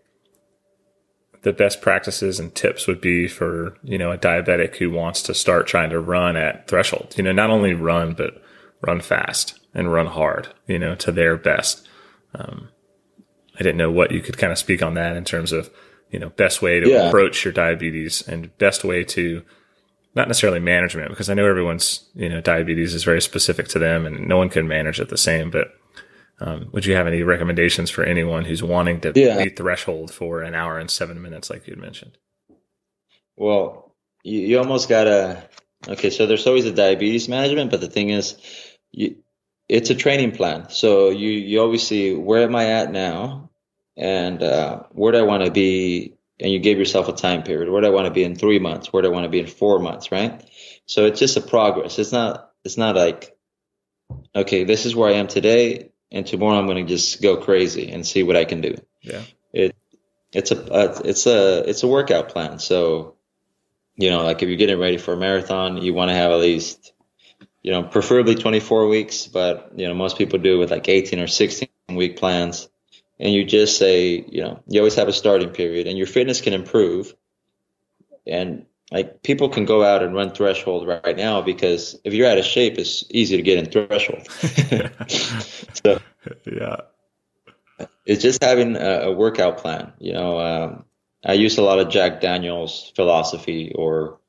the best practices and tips would be for you know a diabetic who wants to start trying to run at threshold? You know, not only run but run fast and run hard. You know, to their best. Um, I didn't know what you could kind of speak on that in terms of you know best way to yeah. approach your diabetes and best way to not necessarily management because I know everyone's, you know, diabetes is very specific to them and no one can manage it the same, but Um, would you have any recommendations for anyone who's wanting to Yeah. beat threshold for an hour and seven minutes, like you had mentioned? Well, you, you almost gotta. Okay, so there's always a diabetes management, but the thing is, you, it's a training plan. So you you always see where am I at now, and uh, where do I want to be, and you give yourself a time period. Where do I want to be in three months? Where do I want to be in four months? Right. So it's just a progress. It's not. It's not like, okay, this is where I am today, and tomorrow I'm going to just go crazy and see what I can do Yeah. It it's a uh, it's a it's a workout plan. So, you know, like if you're getting ready for a marathon, you want to have at least, you know, preferably 24 weeks, but you know, most people do it with like 18 or 16 week plans. And you just say, you know, you always have a starting period, and your fitness can improve. And like people can go out and run threshold right now because if you're out of shape, it's easy to get in threshold. so yeah. it's just having a, a workout plan. You know, um, I use a lot of Jack Daniels philosophy, or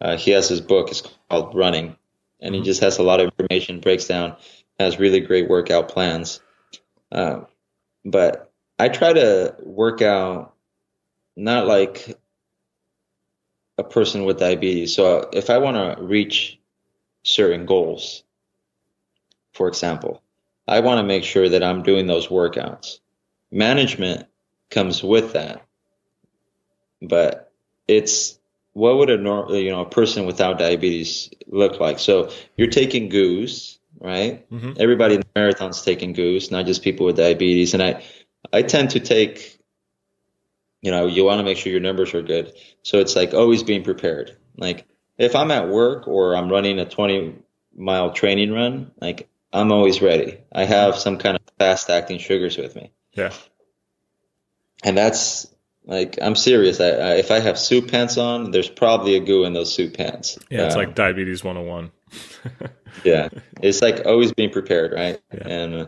uh, he has his book. It's called Running, and he just has a lot of information, breaks down, has really great workout plans. Uh, but I try to work out not like a person with diabetes. So if I want to reach certain goals, for example, I want to make sure that I'm doing those workouts. Management comes with that, but it's what would a normal, you know, a person without diabetes look like? So you're taking goos, right? Mhm. Everybody in the marathon's taking goos, not just people with diabetes. And I, I tend to take, you know, you want to make sure your numbers are good. So it's like always being prepared. Like if I'm at work or I'm running a 20 mile training run, like I'm always ready. I have some kind of fast acting sugars with me. Yeah. And that's like, I'm serious. I, I, if I have suit pants on, there's probably a goo in those suit pants. Yeah. It's Um, like diabetes 101. yeah it's like always being prepared right Yeah. and uh,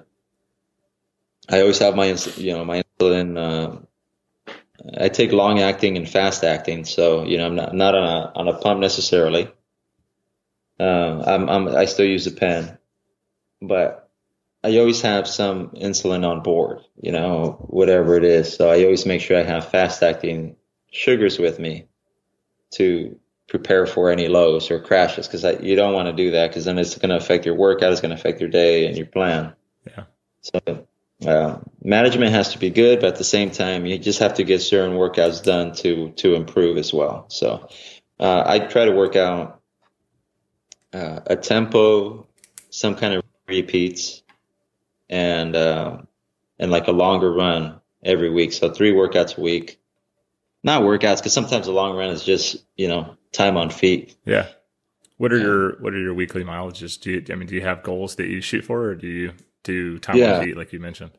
i always have my you know my insulin uh, i take long acting and fast acting so you know i'm not not on a on a pump necessarily um i'm, I'm i still use a pen but i always have some insulin on board you know whatever it is so i always make sure i have fast acting sugars with me to prepare for any lows or crashes because you don't want to do that because then it's going to affect your workout, it's going to affect your day and your plan. Yeah. So uh, management has to be good, but at the same time, you just have to get certain workouts done to to improve as well. So uh, I try to work out uh, a tempo, some kind of repeats, and uh, and like a longer run every week. So three workouts a week. Not workouts because sometimes a long run is just you know time on feet. Yeah. What are Yeah. your What are your weekly mileages? Do you I mean do you have goals that you shoot for, or do you do time Yeah. on feet like you mentioned?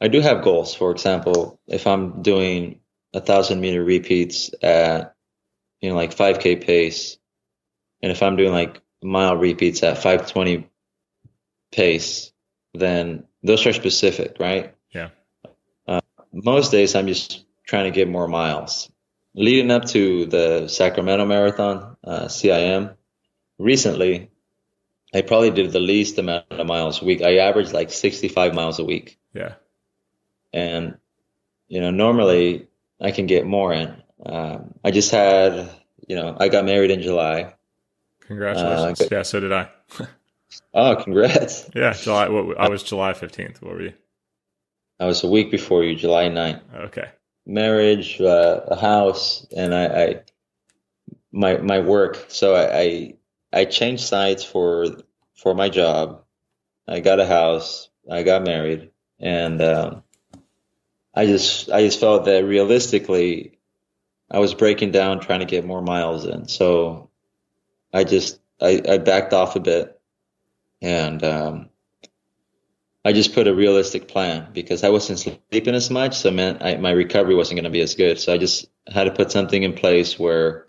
I do have goals. For example, if I'm doing a thousand meter repeats at, you know, like 5K pace, and if I'm doing like mile repeats at 520 pace, then those are specific, right? Yeah. Uh, most days I'm just trying to get more miles. Leading up to the Sacramento Marathon, uh, CIM, recently, I probably did the least amount of miles a week. I averaged like 65 miles a week Yeah. and you know normally I can get more in. Um, I just had you know I got married in July. Congratulations. Uh, yeah. So did I. Oh, congrats! Yeah. July. What, I was July 15th. What were you? I was a week before you, July 9th. Okay. Marriage, uh, a house, and I, I my my work. So I, I I changed sites for for my job. I got a house. I got married, and um, I just I just felt that realistically, I was breaking down trying to get more miles in. So I just I, I backed off a bit, and um, I just put a realistic plan because I wasn't sleeping as much, so I, my recovery wasn't going to be as good. So I just had to put something in place where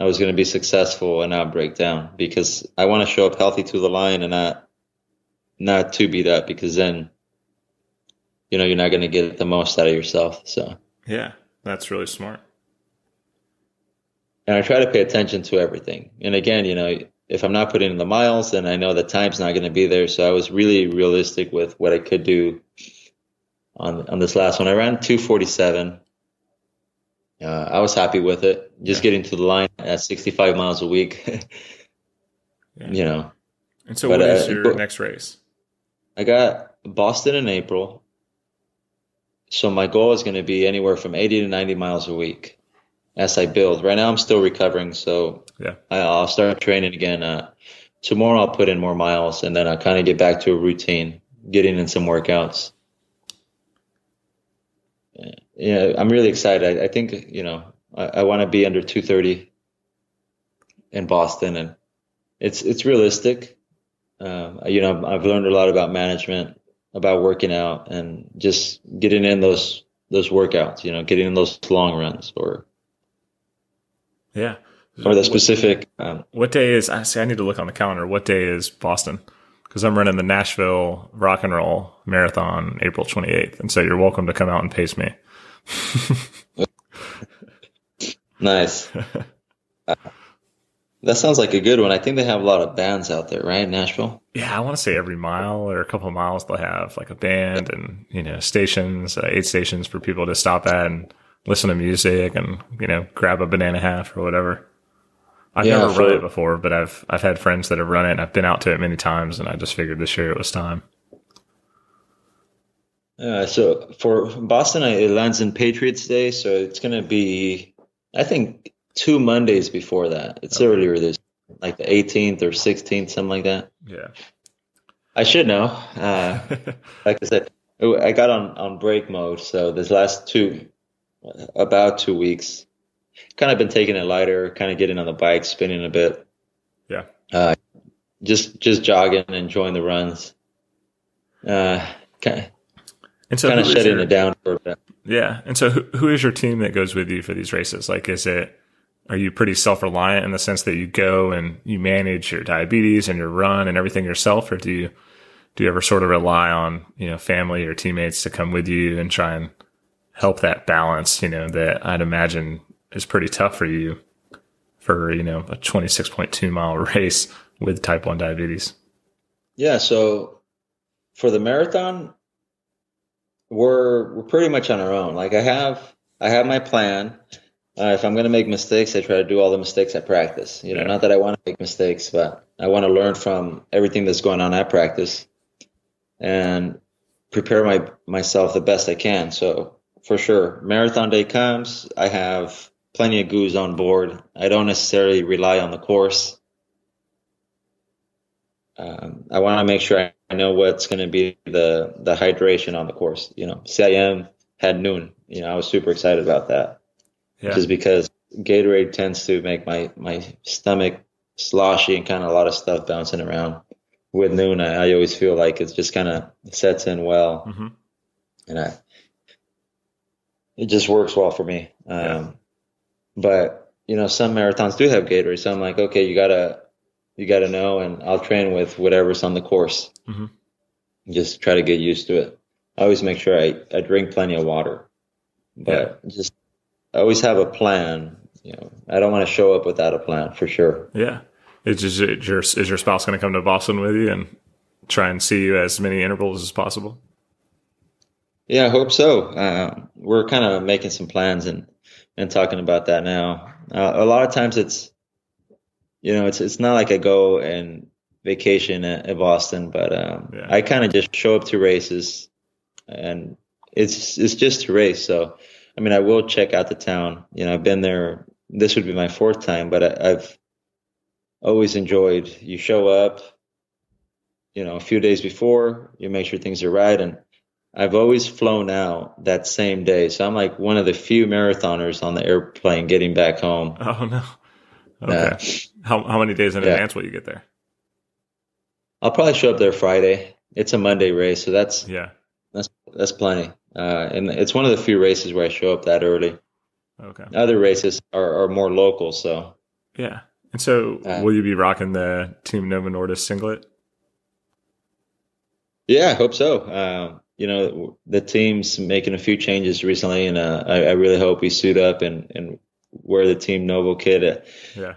I was going to be successful and not break down because I want to show up healthy to the line and not not too beat up because then you know you're not going to get the most out of yourself. So Yeah. That's really smart. and I try to pay attention to everything. And again, you know, if I'm not putting in the miles, then I know the time's not going to be there. So I was really realistic with what I could do on on this last one. I ran 247. Uh, I was happy with it. Just Yeah. getting to the line at 65 miles a week. Yeah. You know, And so, But, what is uh, your but- next race? I got Boston in April. So my goal is going to be anywhere from 80 to 90 miles a week as I build. Right now I'm still recovering, so Yeah. I, I'll start training again. Uh, tomorrow I'll put in more miles and then I'll kind of get back to a routine, getting in some workouts. Yeah, Yeah, I'm really excited. I, I think, you know, I, I want to be under 230 in Boston and it's, it's realistic. Um, you know, I've learned a lot about management, about working out, and just getting in those those workouts. You know, getting in those long runs or Yeah. or the What- specific. Um, What day is? I see. I need to look on the calendar. What day is Boston? Because I'm running the Nashville Rock and Roll Marathon April 28th, and so you're welcome to come out and pace me. nice. Uh, that sounds like a good one. I think they have a lot of bands out there, right? Nashville. Yeah, I want to say every mile or a couple of miles they'll have like a band and you know stations, uh, eight stations for people to stop at and listen to music and you know grab a banana half or whatever. I've Yeah, never run it before, but I've I've had friends that have run it and I've been out to it many times and I just figured this year it was time. Uh, so for Boston, it lands in Patriots Day, so it's going to be, I think, two Mondays before that. It's Okay. earlier this, like the 18th or 16th, something like that. Yeah. I should know. Uh, like I said, I got on, on break mode. So this last two, about two weeks, kind of been taking it lighter, kind of getting on the bike, spinning a bit. Yeah. Uh, just, just jogging, enjoying the runs. Uh, kind and so kind of shutting your- it down for a bit. Yeah. And so who, who is your team that goes with you for these races? Like, is it, are you pretty self reliant in the sense that you go and you manage your diabetes and your run and everything yourself? Or do you, do you ever sort of rely on, you know, family or teammates to come with you and try and help that balance, you know, that I'd imagine is pretty tough for you for, you know, a 26.2 mile race with type 1 diabetes? Yeah, so for the marathon, we're we're pretty much on our own. Like I have I have my plan. Uh, if I'm going to make mistakes, I try to do all the mistakes at practice. You know, Yeah. not that I want to make mistakes, but I want to learn from everything that's going on at practice and prepare my myself the best I can. So for sure, marathon day comes, I have plenty of goos on board. I don't necessarily rely on the course. Um, I want to make sure I know what's going to be the the hydration on the course. You know, CIM had Nuun. You know, I was super excited about that Yeah. just because Gatorade tends to make my my stomach sloshy and kind of a lot of stuff bouncing around. With Nuun, I, I always feel like it just kind of sets in well, hmm and I it just works well for me. Um, Yeah. But you know, some marathons do have Gatorade, so I'm like, okay, you gotta you gotta know, and I'll train with whatever's on the course. Mhm. Just try to get used to it. I always make sure I, I drink plenty of water, but just I always have a plan. You know, I don't want to show up without a plan for sure. Yeah. Is, is, is your is your spouse going to come to Boston with you and try and see you as many intervals as possible? Yeah, I hope so. Uh, we're kind of making some plans and and talking about that now. Uh, a lot of times it's, you know, it's it's not like I go and vacation at, at Boston, but um, Yeah. I kind of just show up to races, and it's it's just to race. So, I mean, I will check out the town. You know, I've been there. This would be my fourth time, but I, I've always enjoyed. You show up, you know, a few days before, you make sure things are right, and I've always flown out that same day. So I'm like one of the few marathoners on the airplane getting back home. Oh no. Okay. Yeah. How how many days in Yeah. advance will you get there? I'll probably show up there Friday. It's a Monday race, so that's Yeah. that's that's plenty. Uh, and it's one of the few races where I show up that early. Okay. Other races are, are more local, so Yeah. And so, Uh, will you be rocking the Team Novo Nordisk singlet? yeah, I hope so. Um, you know, the team's making a few changes recently, and uh, I, I really hope we suit up and and wear the Team Novo kit. Yeah.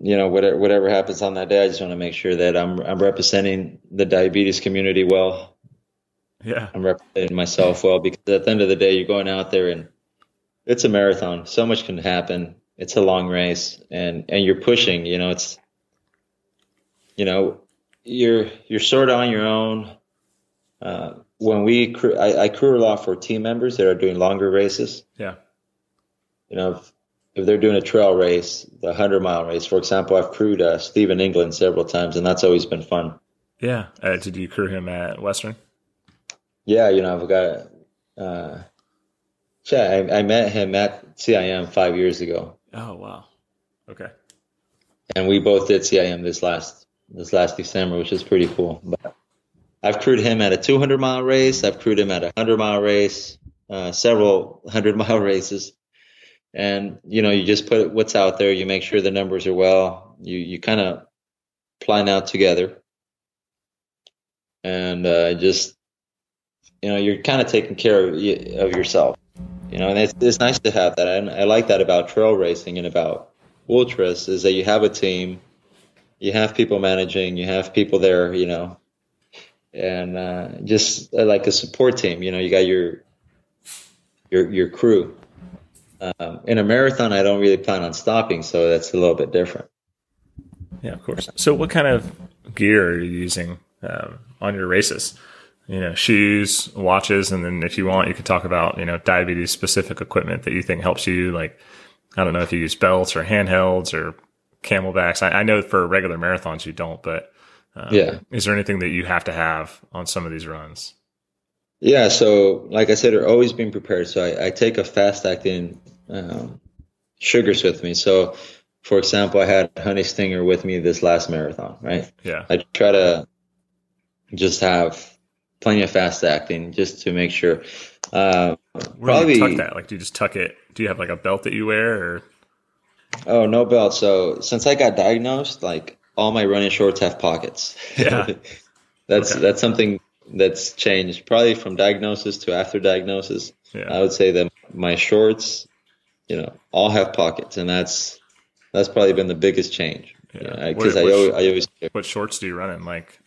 you know, whatever whatever happens on that day, I just want to make sure that I'm I'm representing the diabetes community well. Yeah, I'm representing myself well because at the end of the day, you're going out there and it's a marathon. So much can happen. It's a long race, and and you're pushing. You know, it's you know you're you're sort of on your own. Uh, when we crew, I, I crew a lot for team members that are doing longer races. Yeah. You know, if, if they're doing a trail race, the hundred mile race, for example, I've crewed uh, Stephen England several times, and that's always been fun. Yeah. Uh, did you crew him at Western? Yeah, you know, I've got. Uh, yeah, I, I met him at CIM five years ago. Oh wow. Okay. And we both did CIM this last this last December, which is pretty cool. But I've crewed him at a 200 mile race. I've crewed him at a 100 mile race, uh, several 100 mile races. And you know, you just put what's out there. You make sure the numbers are well. You you kind of plan out together, and uh, just you know, you're kind of taking care of, of yourself. You know, and it's, it's nice to have that. And I like that about trail racing and about ultras is that you have a team, you have people managing, you have people there, you know, and uh, just uh, like a support team. You know, you got your your your crew. Um, in a marathon, I don't really plan on stopping, so that's a little bit different. Yeah, of course. So, what kind of gear are you using um, on your races? You know, shoes, watches, and then if you want, you could talk about you know diabetes specific equipment that you think helps you. Like, I don't know if you use belts or handhelds or CamelBaks. I, I know for regular marathons you don't, but um, yeah, is there anything that you have to have on some of these runs? Yeah, so like I said, they're always being prepared. So I, I take a fast acting um, sugars with me. So, for example, I had Honey Stinger with me this last marathon, right? Yeah. I try to just have plenty of fast acting just to make sure. Uh, Where probably do you tuck that. Like, do you just tuck it? Do you have like a belt that you wear, or? Oh, no belt. So since I got diagnosed, like all my running shorts have pockets. Yeah. that's okay. that's something that's changed probably from diagnosis to after diagnosis. Yeah. I would say that my shorts, you know, all have pockets, and that's that's probably been the biggest change. Yeah, because I, I, always, I always what shorts do you run in? Like,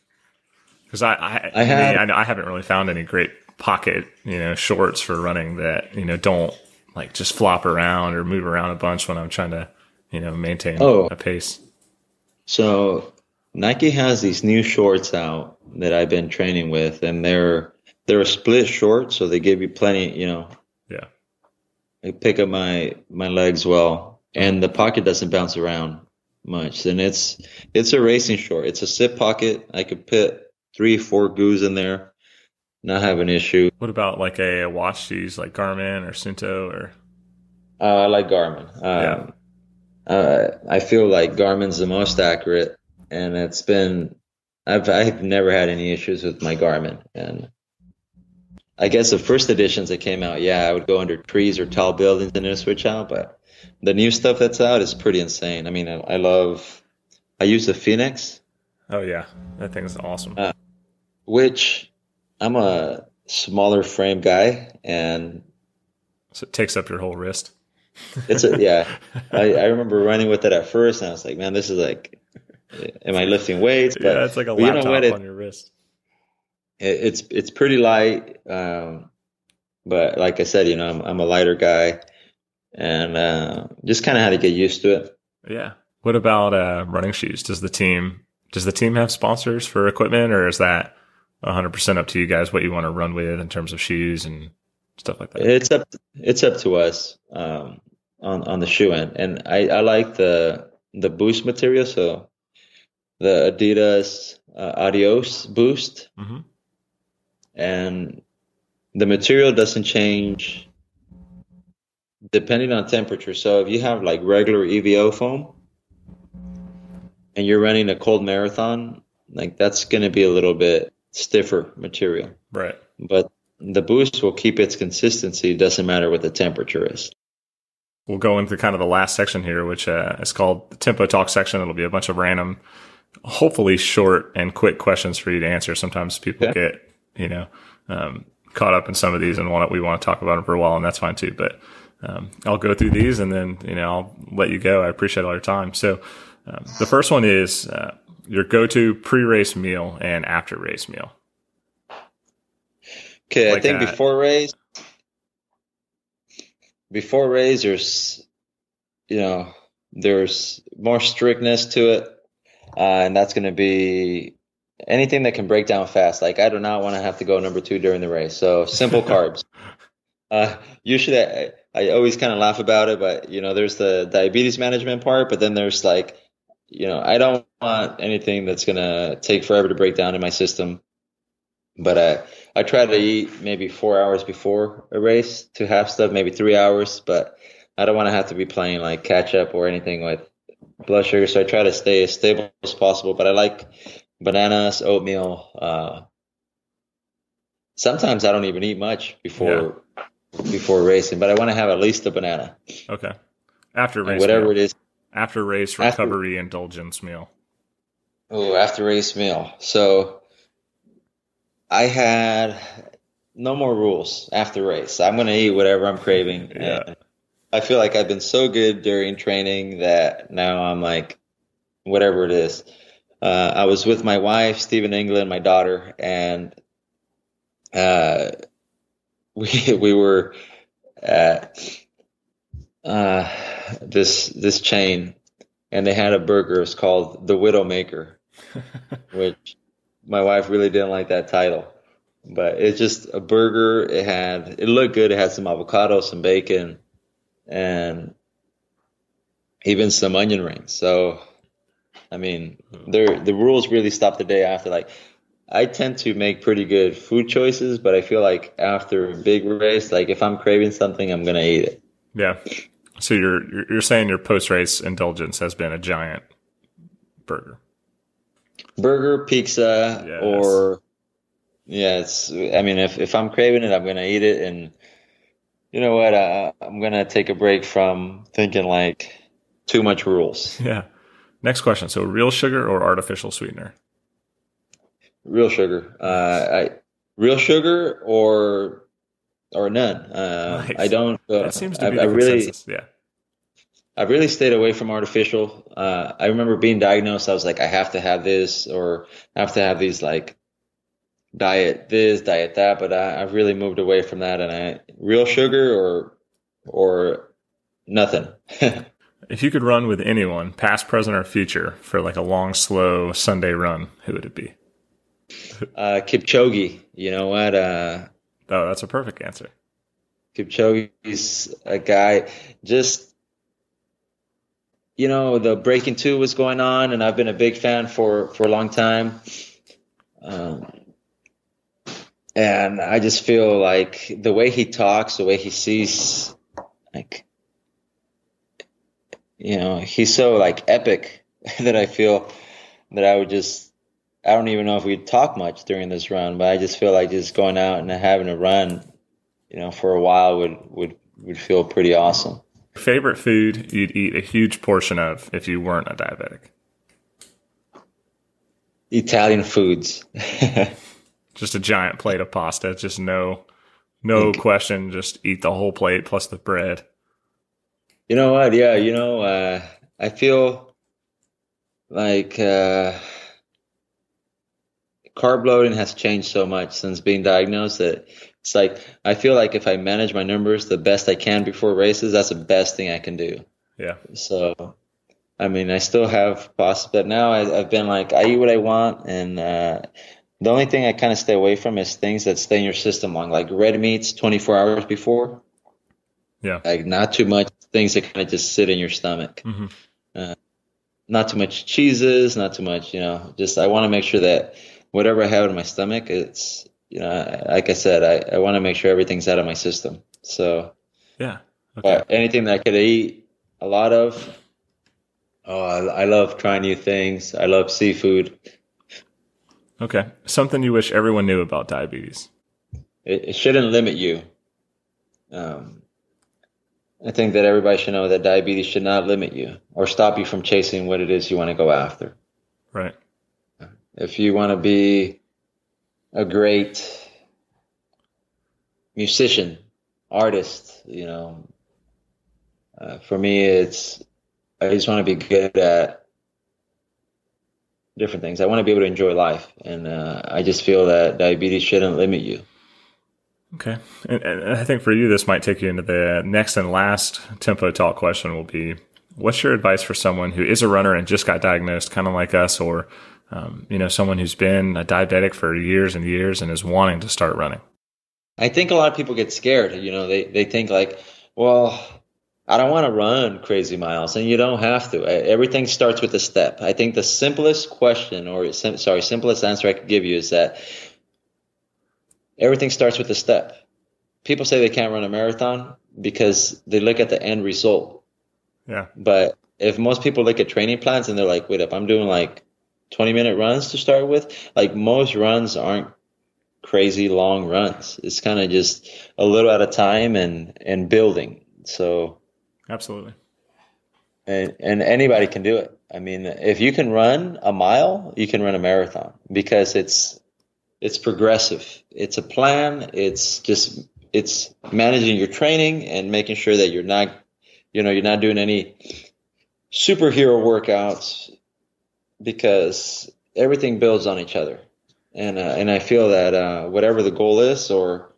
because I I I, have, I, I haven't really found any great pocket you know shorts for running that you know don't like just flop around or move around a bunch when I'm trying to you know maintain oh, a pace. So Nike has these new shorts out that I've been training with, and they're they're a split short, so they give you plenty. You know, they pick up my my legs well, and the pocket doesn't bounce around much. And it's it's a racing short. It's a zip pocket. I could put three, four goos in there, not have an issue. What about like a, a watch to use, like Garmin or Suunto or? Uh, I like Garmin. Um, yeah. Uh, I feel like Garmin's the most accurate, and it's been I've I've never had any issues with my Garmin, and I guess the first editions that came out, yeah, I would go under trees or tall buildings and then switch out, but the new stuff that's out is pretty insane. I mean, I, I love. I use the Fenix. Oh yeah, that thing's awesome. Uh, which I'm a smaller frame guy, and so it takes up your whole wrist. It's a yeah. I, I remember running with it at first, and I was like, man, this is like, am I lifting weights? But yeah, it's like a laptop you know what, it, on your wrist. It, it's it's pretty light, um, but like I said, you know, I'm I'm a lighter guy, and uh, just kind of had to get used to it. Yeah. What about uh, running shoes? Does the team does the team have sponsors for equipment, or is that 100 percent up to you guys what you want to run with in terms of shoes and stuff like that? It's up. It's up to us um, on on the shoe end, and I, I like the the boost material. So the Adidas uh, Adios Boost, mm-hmm. And the material doesn't change depending on temperature. So if you have like regular EVA foam and you're running a cold marathon, like that's going to be a little bit stiffer material. Right. But the boost will keep its consistency. Doesn't matter what the temperature is. We'll go into kind of the last section here, which uh, is called the tempo talk section. It'll be a bunch of random, hopefully short and quick questions for you to answer. Sometimes people get, you know, um, caught up in some of these and want we want to talk about them for a while, and that's fine too. But um, I'll go through these and then you know I'll let you go. I appreciate all your time. So Um, the first one is uh, your go-to pre-race meal and after-race meal. Okay, like I think that. before race, before race, there's you know there's more strictness to it, uh, and that's going to be anything that can break down fast. Like I do not want to have to go number two during the race, so simple carbs. Uh, usually, I, I always kind of laugh about it, but you know, there's the diabetes management part, but then there's like, you know, I don't want anything that's gonna take forever to break down in my system. But I, I try to eat maybe four hours before a race to have stuff, maybe three hours, but I don't want to have to be playing like catch up or anything with blood sugar. So I try to stay as stable as possible. But I like bananas, oatmeal. Uh, sometimes I don't even eat much before yeah. before racing, but I want to have at least a banana. Okay. After race, whatever meal. it is. After race recovery after, indulgence meal. Oh, after race meal. So I had no more rules after race. I'm going to eat whatever I'm craving. Yeah. I feel like I've been so good during training that now I'm like, whatever it is. Uh, I was with my wife, Stephen England, my daughter, and uh, we we were at uh, this this chain, and they had a burger. It's called the Widowmaker, which my wife really didn't like that title, but it's just a burger. It had it looked good. It had some avocado, some bacon, and even some onion rings. So, I mean, there the rules really stop the day after. Like, I tend to make pretty good food choices, but I feel like after a big race, like if I'm craving something, I'm gonna eat it. Yeah. So you're you're saying your post race indulgence has been a giant burger, burger, pizza, yes. or yeah. It's I mean, if if I'm craving it, I'm gonna eat it, and you know what? Uh, I'm gonna take a break from thinking like too much rules. Yeah. Next question. So, real sugar or artificial sweetener? Real sugar. Uh, I real sugar or or none. Uh, nice. I don't. Uh, that seems to be I, the I. Really, yeah. I've really stayed away from artificial. Uh, I remember being diagnosed. I was like, I have to have this, or I have to have these like diet this, diet that, but I, I've really moved away from that. And I real sugar or or nothing. if you could run with anyone, past, present, or future, for like a long, slow Sunday run, who would it be? Uh, Kipchoge. You know what? Uh, oh, that's a perfect answer. Kipchoge is a guy. Just you know, the Breaking Two was going on, and I've been a big fan for for a long time. Um, and I just feel like the way he talks, the way he sees, like, you know, he's so like epic that I feel that I would just, I don't even know if we'd talk much during this run, but I just feel like just going out and having a run, you know, for a while would would would feel pretty awesome. Favorite food you'd eat a huge portion of if you weren't a diabetic? Italian foods. just a giant plate of pasta. Just no, no question. Just eat the whole plate plus the bread. You know what? Yeah, you know, uh, I feel like uh, carb loading has changed so much since being diagnosed that it's like I feel like if I manage my numbers the best I can before races, that's the best thing I can do. Yeah. So, I mean, I still have pasta, but now I, have been like I eat what I want, and uh, the only thing I kind of stay away from is things that stay in your system long, like red meats 24 hours before. Yeah. Like not too much things that kind of just sit in your stomach. Mm-hmm. Uh, not too much cheeses, not too much, you know, just I want to make sure that whatever I have in my stomach, it's, you know, like I said, I, I want to make sure everything's out of my system. So, yeah. Okay. anything that I could eat a lot of. Oh, I, I love trying new things. I love seafood. Okay. Something you wish everyone knew about diabetes. It, it shouldn't limit you. Um, I think that everybody should know that diabetes should not limit you or stop you from chasing what it is you want to go after. Right. If you want to be a great musician, artist, you know, uh, for me, it's, I just want to be good at different things. I want to be able to enjoy life, and uh, I just feel that diabetes shouldn't limit you. Okay, and, and, I think for you, this might take you into the next and last tempo talk question. Will be, what's your advice for someone who is a runner and just got diagnosed, kind of like us, or um, you know, someone who's been a diabetic for years and years and is wanting to start running? I think a lot of people get scared. You know, they they think like, well, I don't want to run crazy miles, and you don't have to. Everything starts with a step. I think the simplest question, or sorry, simplest answer I could give you is that everything starts with a step. People say they can't run a marathon because they look at the end result. Yeah. But if most people look at training plans and they're like, wait up, I'm doing like 20 minute runs to start with, like most runs aren't crazy long runs. It's kind of just a little at a time and, and building. So Absolutely. And, and anybody can do it. I mean, if you can run a mile, you can run a marathon because it's it's progressive. It's a plan. It's just it's managing your training and making sure that you're not you know you're not doing any superhero workouts because everything builds on each other. And uh, and I feel that uh, whatever the goal is or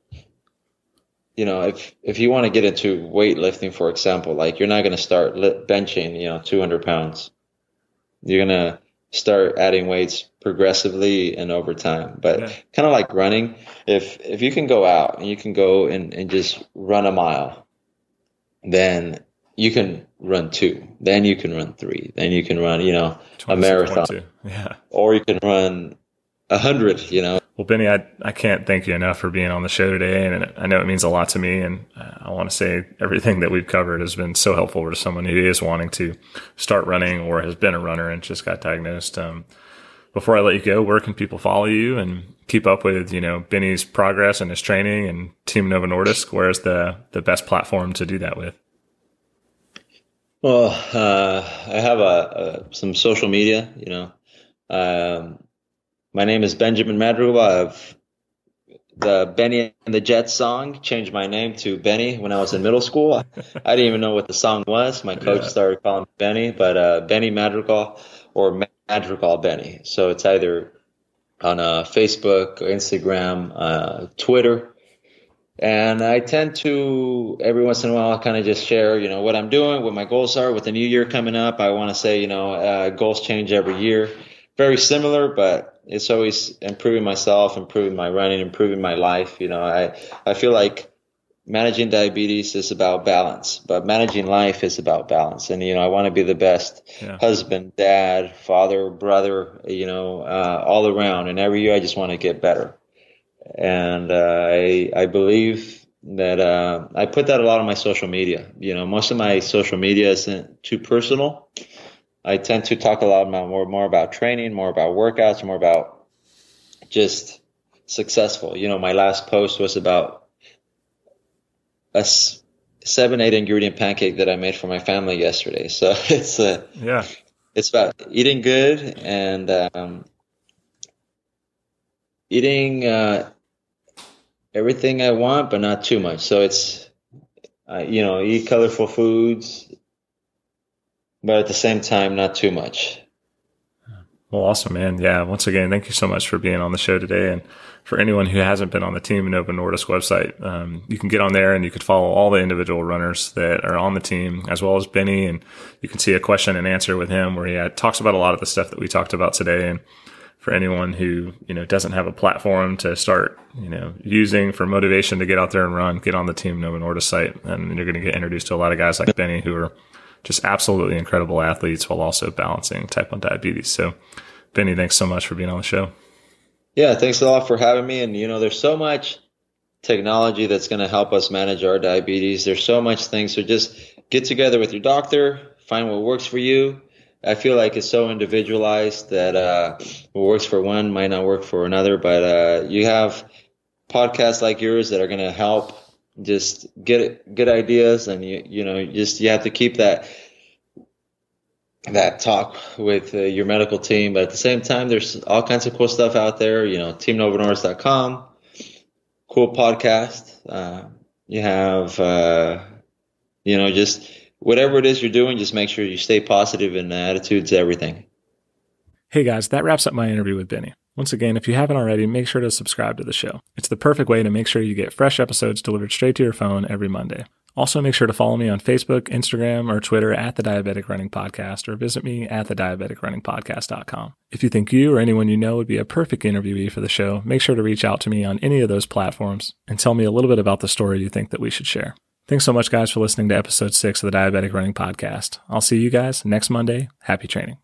you know, if if you want to get into weightlifting, for example, like you're not going to start benching, you know, 200 pounds. You're going to start adding weights progressively and over time. But yeah. kind of like running, if if you can go out and you can go and, and just run a mile, then you can run two. Then you can run three. Then you can run, you know, a marathon. Yeah. Or you can run a hundred, you know. Well, Benny, I, I can't thank you enough for being on the show today. And I know it means a lot to me. And I want to say everything that we've covered has been so helpful for someone who is wanting to start running or has been a runner and just got diagnosed. Um, before I let you go, where can people follow you and keep up with, you know, Benny's progress and his training and Team Novo Nordisk? Where's the, the best platform to do that with? Well, uh, I have a, a, some social media, you know, um, my name is Benjamin Madrigal. I've the Benny and the Jets song changed my name to Benny when I was in middle school. I, I didn't even know what the song was. My coach yeah. started calling me Benny, but uh, Benny Madrigal or Madrigal Benny. So it's either on uh, Facebook, Instagram, uh, Twitter. And I tend to every once in a while kind of just share, you know, what I'm doing, what my goals are with the new year coming up. I want to say, you know, uh, goals change every year. Very similar, but it's always improving myself, improving my running, improving my life. You know, I, I feel like managing diabetes is about balance, but managing life is about balance. And, you know, I want to be the best yeah. husband, dad, father, brother, you know, uh, all around. And every year I just want to get better. And, uh, I, I believe that, uh, I put that a lot on my social media. You know, most of my social media isn't too personal. I tend to talk a lot about more more about training, more about workouts, more about just successful. You know, my last post was about a seven eight ingredient pancake that I made for my family yesterday. So it's a yeah, it's about eating good and um, eating uh, everything I want, but not too much. So it's uh, you know eat colorful foods, but at the same time, not too much. Well, awesome, man. Yeah. Once again, thank you so much for being on the show today. And for anyone who hasn't been on the Team Novo Nordisk website, um, you can get on there and you could follow all the individual runners that are on the team, as well as Benny. And you can see a question and answer with him where he had, talks about a lot of the stuff that we talked about today. And for anyone who, you know, doesn't have a platform to start, you know, using for motivation to get out there and run, get on the Team Novo Nordisk site. And you're going to get introduced to a lot of guys like Benny who are just absolutely incredible athletes while also balancing type 1 diabetes. So, Benny, thanks so much for being on the show. Yeah, thanks a lot for having me. And, you know, there's so much technology that's going to help us manage our diabetes. There's so much things. So just get together with your doctor, find what works for you. I feel like it's so individualized that uh, what works for one might not work for another. But uh, you have podcasts like yours that are going to help just get good ideas and you you know just you have to keep that that talk with uh, your medical team. But at the same time there's all kinds of cool stuff out there you know teamnovonordisk.com cool podcast. Uh, you have uh, you know just whatever it is you're doing just make sure you stay positive and attitude's everything. Hey guys, that wraps up my interview with Benny. Once again, if you haven't already, make sure to subscribe to the show. It's the perfect way to make sure you get fresh episodes delivered straight to your phone every Monday. Also, make sure to follow me on Facebook, Instagram, or Twitter at the Diabetic Running Podcast, or visit me at the diabeticrunningpodcast.com. If you think you or anyone you know would be a perfect interviewee for the show, make sure to reach out to me on any of those platforms and tell me a little bit about the story you think that we should share. Thanks so much, guys, for listening to episode six of the Diabetic Running Podcast. I'll see you guys next Monday. Happy training.